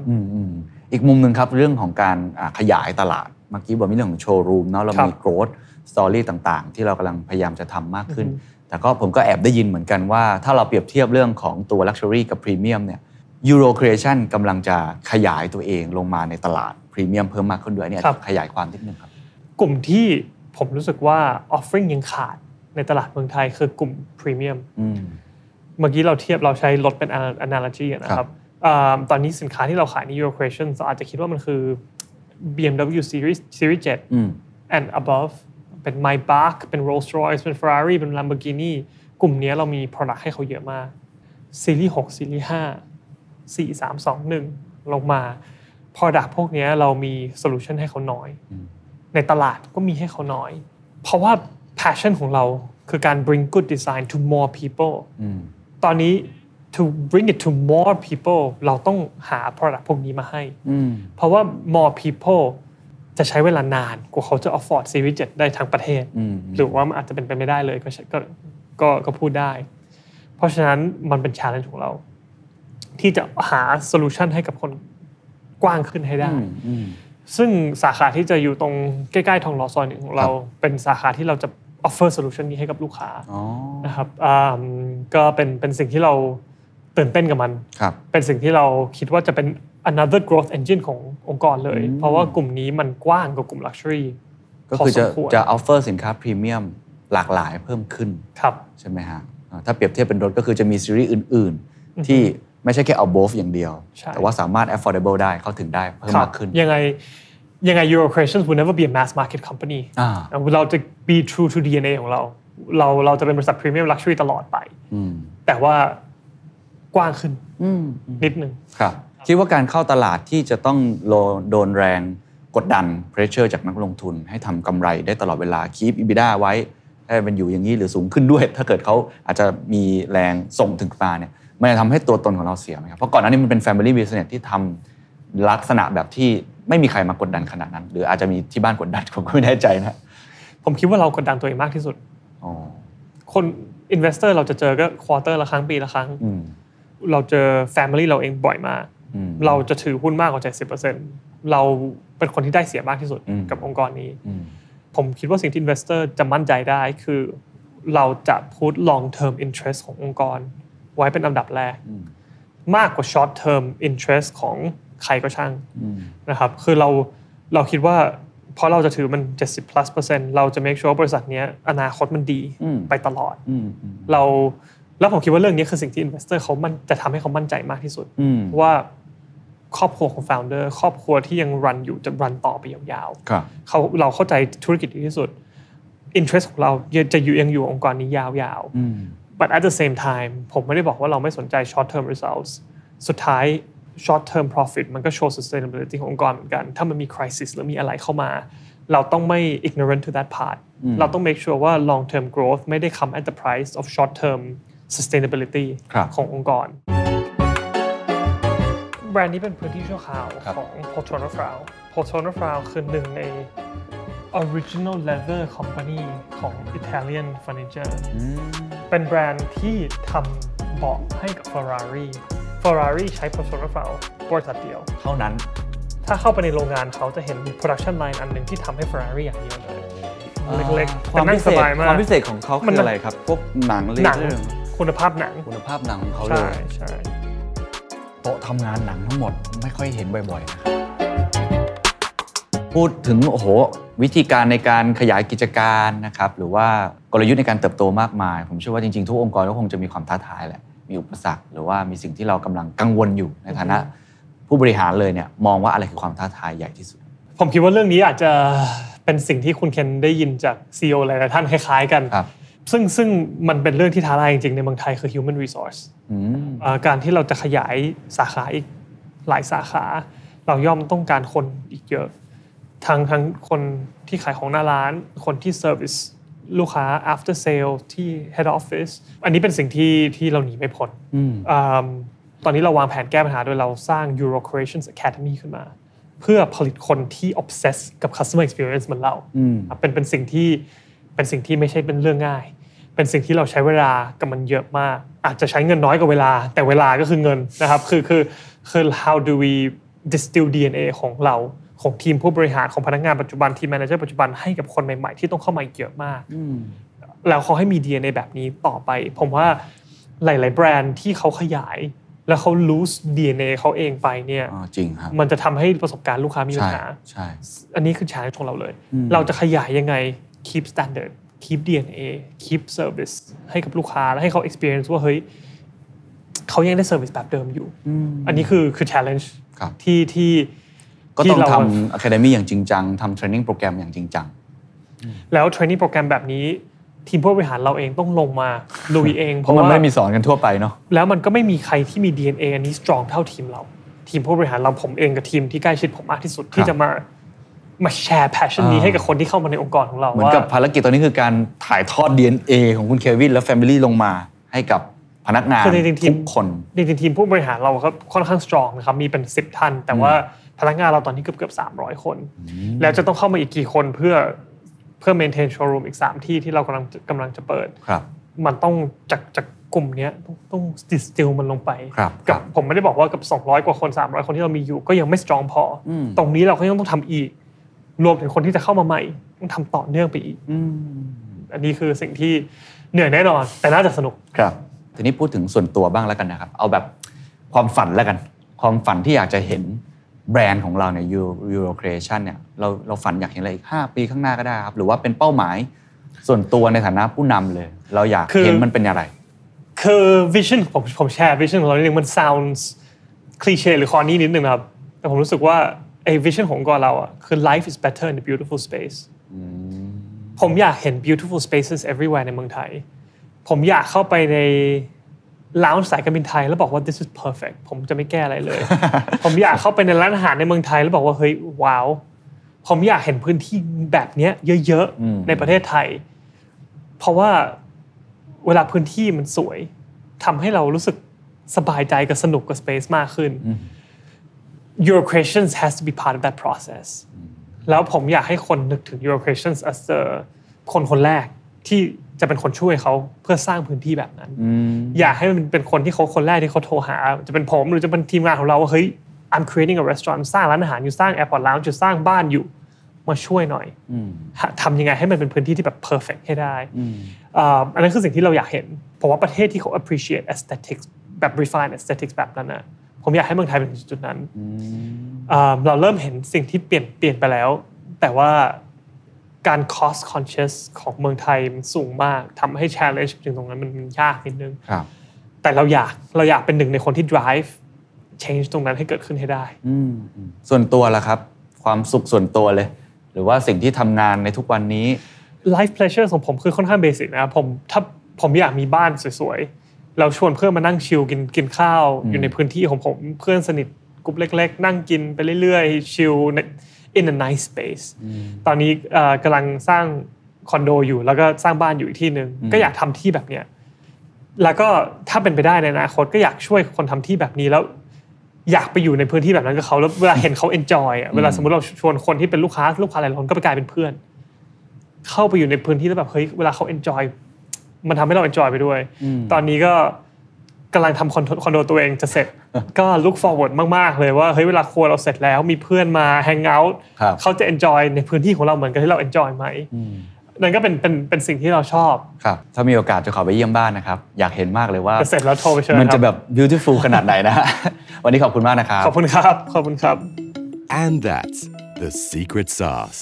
อืมอืมอีกมุมหนึ่งครับเรื่องของการอ่าขยายตลาดเมื่อกี้บอกมีเรื่องของโชว์รูมเนาะเราครับมี growth story ต่างๆ ที่เรากำลังพยายามจะทำมากขึ้น แต่ก็ผมก็แอบได้ยินเหมือนกันว่า ถ้าเราเปรียบเทียบเรื่องของตัว luxury กับ premium เนี่ย Euro Creation กำลังจะขยายตัวเองลงมาในตลาดพรีเมียมเพิ่มมากขึ้นด้วยเนี่ยครับขยายความนิดนึงครับ กลุ่มที่ผมรู้สึกว่า offering ยังขาด ในตลาดเมืองไทยคือกลุ่ม premium อืมเมื่อกี้เราเทียบเราใช้รถเป็น analogy อะนะคครัรับบอ่าตอนนี้สินค้าที่เราขายใน Euro Creation เราอาจจะคิดว่ามันคือ BMW Series Series อืม7 and above เป็น Maybach เป็น Rolls Royce เป็น Ferrari เป็น Lamborghini กลุ่มเนี้ยเรามี product ให้เขาเยอะมากซีรีส์6ซีรีส์5 4 3 2 1 ลงมา product พวกเนี้ยเรามี solution ให้เขาน้อย ในตลาดก็มีให้เขาน้อย เพราะว่า passion ของเราคือการ bring good design to more people อืมตอนนี้ to bring it to more people เราต้องหา product พวกนี้มาให้อืมเพราะว่า more people จะใช้เวลานานกว่าเขาจะ afford Series 7ได้ทั้งประเทศอืมหรือว่ามันอาจจะเป็นไปไม่ได้เลยก็ใช่ก็ก็ก็พูดได้ เพราะฉะนั้นมันเป็น challenge ของเรา ที่จะหา solution ให้กับคนกว้างขึ้นให้ได้อืมอืมซึ่งสาขาที่จะอยู่ตรงใกล้ ๆ ทองหล่อซอยหนึ่งของเราครับเป็นสาขาที่เราจะ offer solution นี้ให้กับลูกค้าอ๋อนะครับอ่าก็เป็นเป็นสิ่งที่เราตื่นเต้นกับมันครับเป็นสิ่งที่เราคิดว่าจะเป็น another growth engine ขององค์กรเลย เพราะว่ากลุ่มนี้มันกว้างกว่ากลุ่ม luxury ก็คือจะพอสมควรจะ offer สินค้าพรีเมียมหลากหลายเพิ่มขึ้นครับใช่ไหมฮะอ่าถ้าเปรียบเทียบเป็นรถก็คือจะมีซีรีส์อื่น ๆ ที่ไม่ใช่แค่ above อย่างเดียวใช่แต่ว่าสามารถ affordable ได้เข้าถึงได้เพิ่มครับมากขึ้นยังไง ยังไง Euro Creations will never be a mass market company อ่าเราจะ be true to DNA ของเรา เราเราจะเป็นบริษัท premium luxury ตลอดไปอืมแต่ว่ากว้างขึ้นอืมนิดนึงครับคิดว่าการเข้าตลาดที่จะต้องโลโดนแรงกดดัน pressure จากนักลงทุน ให้ทำกำไรได้ตลอดเวลา keep EBITDA ไว้ให้มันอยู่อย่างนี้หรือสูงขึ้นด้วย ถ้าเกิดเขาอาจจะมีแรงส่งถึงมาเนี่ยมันจะทำให้ตัวตนของเราเสียไหมครับ เพราะก่อนหน้านี้มันเป็น family business ที่ทำลักษณะแบบที่ ไม่มีใครมากดดันขนาดนั้น หรืออาจจะมีที่บ้านกดดันผมก็ไม่แน่ใจนะ ผมคิดว่าเรากดดันตัวเองมากที่สุดอ๋อคน investor เราจะเจอก็ quarter ละครั้งปีละครั้งอืมเราเจอ family เราเองบ่อยมากอืมเราจะถือหุ้นมากกว่า70%เราเป็นคนที่ได้เสียมากที่สุดอืมกับองค์กรนี้อืมผมคิดว่าสิ่งที่ investor จะมั่นใจได้คือ เราจะ put long term interest ขององค์กร ไว้เป็นอันดับแรกอืมมากกว่า short term interest ของ ใครก็ช่างอืมนะครับคือเราเราคิดว่าเพราะเราจะถือมัน 70 plus เปอร์เซ็นต์เราจะ make sure ว่าบริษัทเนี้ยอนาคตมันดีอืมไปตลอดอืมอืมเราแล้วผมคิดว่าเรื่องนี้คือสิ่งที่ investor เขามันจะทำให้เขามั่นใจมากที่สุดอืมว่าครอบครัวของ founder ครอบครัวที่ยังรันอยู่จะรันต่อไปยาวครับๆเขาเราเข้าใจธุรกิจดีที่สุด interest ของเราจะอยู่ยังอยู่องค์กรนี้ยาวๆอืม but at the same time ผมไม่ได้บอกว่าเราไม่สนใจ short term results สุดท้าย short term profit มันก็โชว์ sustainability ขององค์กรเหมือนกัน ถ้ามันมี crisis หรือมีอะไรเข้ามา เราต้องไม่ ignorant to that part เราต้อง make sure ว่า long term growth ไม่ได้ come at the price of short term sustainability ครับขององค์กร แบรนด์นี้เป็นพื้นที่ชั่วคราวครับของ Poltrona Frau Poltrona Frau คือหนึ่งใน original leather company ของ Italian furniture เป็นแบรนด์ที่ทำเบาะให้กับ Ferrari Ferrari ใช้ Persona f i l บริษัทเดียว เท่านั้น ถ้าเข้าไปในโรงงานเขาจะเห็นมี production line อันหนึ่งที่ทำให้ Ferrari อย่างเดียวเลยเล็กๆความแต่นั่พิงเศสษบายมาควากมพิเศษของเขามัคืนออะไรครับ พวกหนังเลหนังเรื่องคุณภาพหนัง คุณภาพหนังของเขาเลใช่ยใช่โต๊ะทำงานหนังทั้งหมดไม่ค่อยเห็นบ่อยๆนะครับพูดถึงโอ้โหวิธีการในการขยายกิจการนะครับหรือว่ากลยุทธ์ในการเติบโตมากมาย ผมเชื่อว่าจริงๆ ทุกองค์กรก็คงจะมีความท้าทายแหละ มีอุปสรรค หรือว่ามีสิ่งที่เรากำลังกังวลอยู่ในฐานะ ผู้บริหารเลยเนี่ยมองว่าอะไรคือความท้าทายใหญ่ที่สุด ผมคิดว่าเรื่องนี้อาจจะเป็นสิ่งที่คุณเคนได้ยินจาก CEO หลายๆท่านคล้ายๆกันครับซึ่งซึ่งมันเป็นเรื่องที่ท้าทายจริงๆ ในเมืองไทยคือ human resource อืมอ่าการที่เราจะขยายสาขาอีกหลายสาขา เราย่อมต้องการคนอีกเยอะ ทั้งทั้งคนที่ขายของหน้าร้าน คนที่ service ลูกค้า after sale ที่ head office อันนี้เป็นสิ่งที่ที่เราหนีไม่พ้นอืมอืมตอนนี้เราวางแผนแก้ปัญหาโดยเราสร้าง Euro Creations Academy ขึ้นมา เพื่อผลิตคนที่ obsess กับ customer experience เหมือนเราอืมเป็นเป็นสิ่งที่เป็นสิ่งที่ไม่ใช่เป็นเรื่องง่าย เป็นสิ่งที่เราใช้เวลากับมันเยอะมาก อาจจะใช้เงินน้อยกว่าเวลา แต่เวลาก็คือเงินนะครับ คือคือคือ how do we distill DNA ของเรา ของทีมผู้บริหารของพนักงานปัจจุบันทีมแมเนเจอร์ปัจจุบันให้กับคนใหม่ ๆ ที่ต้องเข้ามาอีกเยอะมากแล้วเขาให้มี DNA แบบนี้ต่อไป ผมว่าหลาย ๆ แบรนด์ที่เขาขยาย แล้วเขา lose DNA เขาเองไปเนี่ยอ๋อจริงครับมันจะทำให้ประสบการณ์ลูกค้ามีปัญใช่หาใช่อันนี้คือ challenge ของเราเลย เราจะขยายยังไง keep standard keep DNA keep service ให้กับลูกค้า และให้เขา experience ว่าเฮ้ยเขายังได้ service แบบเดิมอยู่ อันนี้คือคือ challenge ครับที่ที่ ก็ที่ต้องเราทำ Academy อย่างจริงจังทำ Training โปรแกรมอย่างจริงจัง แล้ว training โปรแกรมแบบนี้ทีมผู้บริหารเราเองต้องลงมาลุยเอง เพราะมันไม่ได้มีสอนกันทั่วไปเนาะแล้วมันก็ไม่มีใครที่มี DNA อันนี้ strong เท่าทีมเรา ทีมผู้บริหารเราผมเองกับทีมที่ใกล้ชิดผมมากที่สุดที่จะมามาแชร์ passion นี้อ่าให้กับคนที่เข้ามาในองค์กรของเราเหมือนว่ากับภารกิจตอนนี้คือการถ่ายทอด DNA ของคุณเควินและ Family ลงมาให้กับพนักงานคือจริงๆทีมทุกคนจริงๆทีมผู้บริหารเราก็ค่อนข้าง strong นะครับมีเป็น10ท่าน แต่ว่า พนักงานเราตอนนี้เกือบเกือบ300คน แล้วจะต้องเข้ามาอีกกี่คนเพื่อเพื่อ maintain showroom อีก 3 ที่ที่เรากำลังกำลังจะเปิดครับมันต้องจากจากกลุ่มเนี้ยต้องต้อง distill มันลงไปครับกัครับผมไม่ได้บอกว่ากับ 200 กว่าคน 300 คนที่เรามีอยู่ก็ยังไม่ strong พออตรงนี้เราก็ยังต้องทำอีก รวมถึงคนที่จะเข้ามาใหม่ ต้องทำต่อเนื่องไปอีกอันนี้คือสิ่งที่เหนื่อยแน่นอน แต่น่าจะสนุกครับ ทีนี้พูดถึงส่วนตัวบ้างแล้วกันนะครับ เอาแบบความฝันแล้วกัน ความฝันที่อยากจะเห็น แบรนด์ของเราเนี่ย Euro Euro Creation เนี่ยเราเราฝันอยากเห็นอะไรอีก 5 ปีข้างหน้าก็ได้ครับ หรือว่าเป็นเป้าหมายส่วนตัวในฐานะผู้นำเลย เราอยากคือเห็นมันเป็นอะไร คือ vision ผมผมแชร์ vision ของเรานิดนึงมัน sounds คลีเช่หรือคอนี้นิดนึงนะครับ แต่ผมรู้สึกว่าไอ้ vision ขององค์กรเราอะคือ life is better in a beautiful space ผมอยากเห็น beautiful spaces everywhere ในเมืองไทย ผมอยากเข้าไปใน lounge สายการบินไทยแล้วบอกว่า this is perfect ผมจะไม่แก้อะไรเลย ผมอยากเข้าไปในร้านอาหารในเมืองไทยแล้วบอกว่าเฮ้ยว้าวผมอยากเห็นพื้นที่แบบเนี้ยเยอะอืมๆในประเทศไทย เพราะว่าเวลาพื้นที่มันสวยทำให้เรารู้สึกสบายใจกับสนุกกับ space มากขึ้น Euro Creations has to be part of that process แล้วผมอยากให้คนนึกถึง Euro Creations as the คนคนแรกที่ จะเป็นคนช่วยเขาเพื่อสร้างพื้นที่แบบนั้นอยากให้มันเป็นคนที่เขาคนแรกที่เขาโทรหา จะเป็นผมหรือจะเป็นทีมงานของเราว่าเฮ้ย I'm creating a restaurant สร้างร้านอาหารอยู่สร้าง airport lounge อยู่สร้างบ้านอยู่มาช่วยหน่อยหาทำยังไงให้มันเป็นพื้นที่ที่แบบ perfect ให้ได้อ่าอันนั้นคือสิ่งที่เราอยากเห็นผมว่าประเทศที่เขา appreciate aesthetics แบบ refine aesthetics แบบนั้นนะผมอยากให้เมืองไทยเป็นจุดนั้นอ่าเราเริ่มเห็นสิ่งที่เปลี่ยนเปลี่ยนไปแล้ว แต่ว่า การ cost conscious ของเมืองไทยมันสูงมากทำให้ challenge ถึงตรงนั้นมันมันยากนิดนึงครับแต่เราอยากเราอยากเป็นหนึ่งในคนที่ drive change ตรงนั้นให้เกิดขึ้นให้ได้ส่วนตัวล่ะครับ ความสุขส่วนตัวเลย หรือว่าสิ่งที่ทำงานในทุกวันนี้ life pleasure ของผมคือค่อนข้างเบสิกนะครับผมถ้าผมอยากมีบ้านสวยๆ เราชวนเพื่อนมานั่งชิลกินกินข้าว อยู่ในพื้นที่ของผมเพื่อนสนิทกลุ่มเล็ก ๆ นั่งกินไปเรื่อยๆ ชิล in a nice space ตอนนี้เอ่อกำลังสร้างคอนโดอยู่แล้วก็สร้างบ้านอยู่อีกที่หนึ่งก็อยากทำที่แบบเนี้ยแล้วก็ถ้าเป็นไปได้ในอนาคตก็อยากช่วยคนทำที่แบบนี้แล้วอยากไปอยู่ในพื้นที่แบบนั้นกับเขาแล้วเวลาเห็นเขา enjoy อะเวลาสมมติเราชวนคนที่เป็นลูกค้าลูกค้ารายล้นก็ไปกลายเป็นเพื่อน เข้าไปอยู่ในพื้นที่แล้วแบบเฮ้ยเวลาเขา enjoy มันทำให้เรา enjoy ไปด้วย ตอนนี้ก็ กำลังทำคอนโดคอนโดตัวเองจะเสร็จ ก็ look forward มาก ๆ เลยว่าเฮ้ยเวลาครัวเราเสร็จแล้วมีเพื่อนมาแฮงเอาท์ครับเขาจะ enjoy ในพื้นที่ของเราเหมือนกับที่เรา enjoy ไหมนั่นก็เป็นเป็นเป็นสิ่งที่เราชอบครับถ้ามีโอกาสจะขอไปเยี่ยมบ้านนะครับ อยากเห็นมากเลยว่าจะเสร็จแล้วโทรไปเชิญมันคจะรับแบบ beautiful ขนาดไหนนะฮะวันนี้ขอบคุณมากนะครับ ขอบคุณครับ ขอบคุณครับ And that's the secret sauce.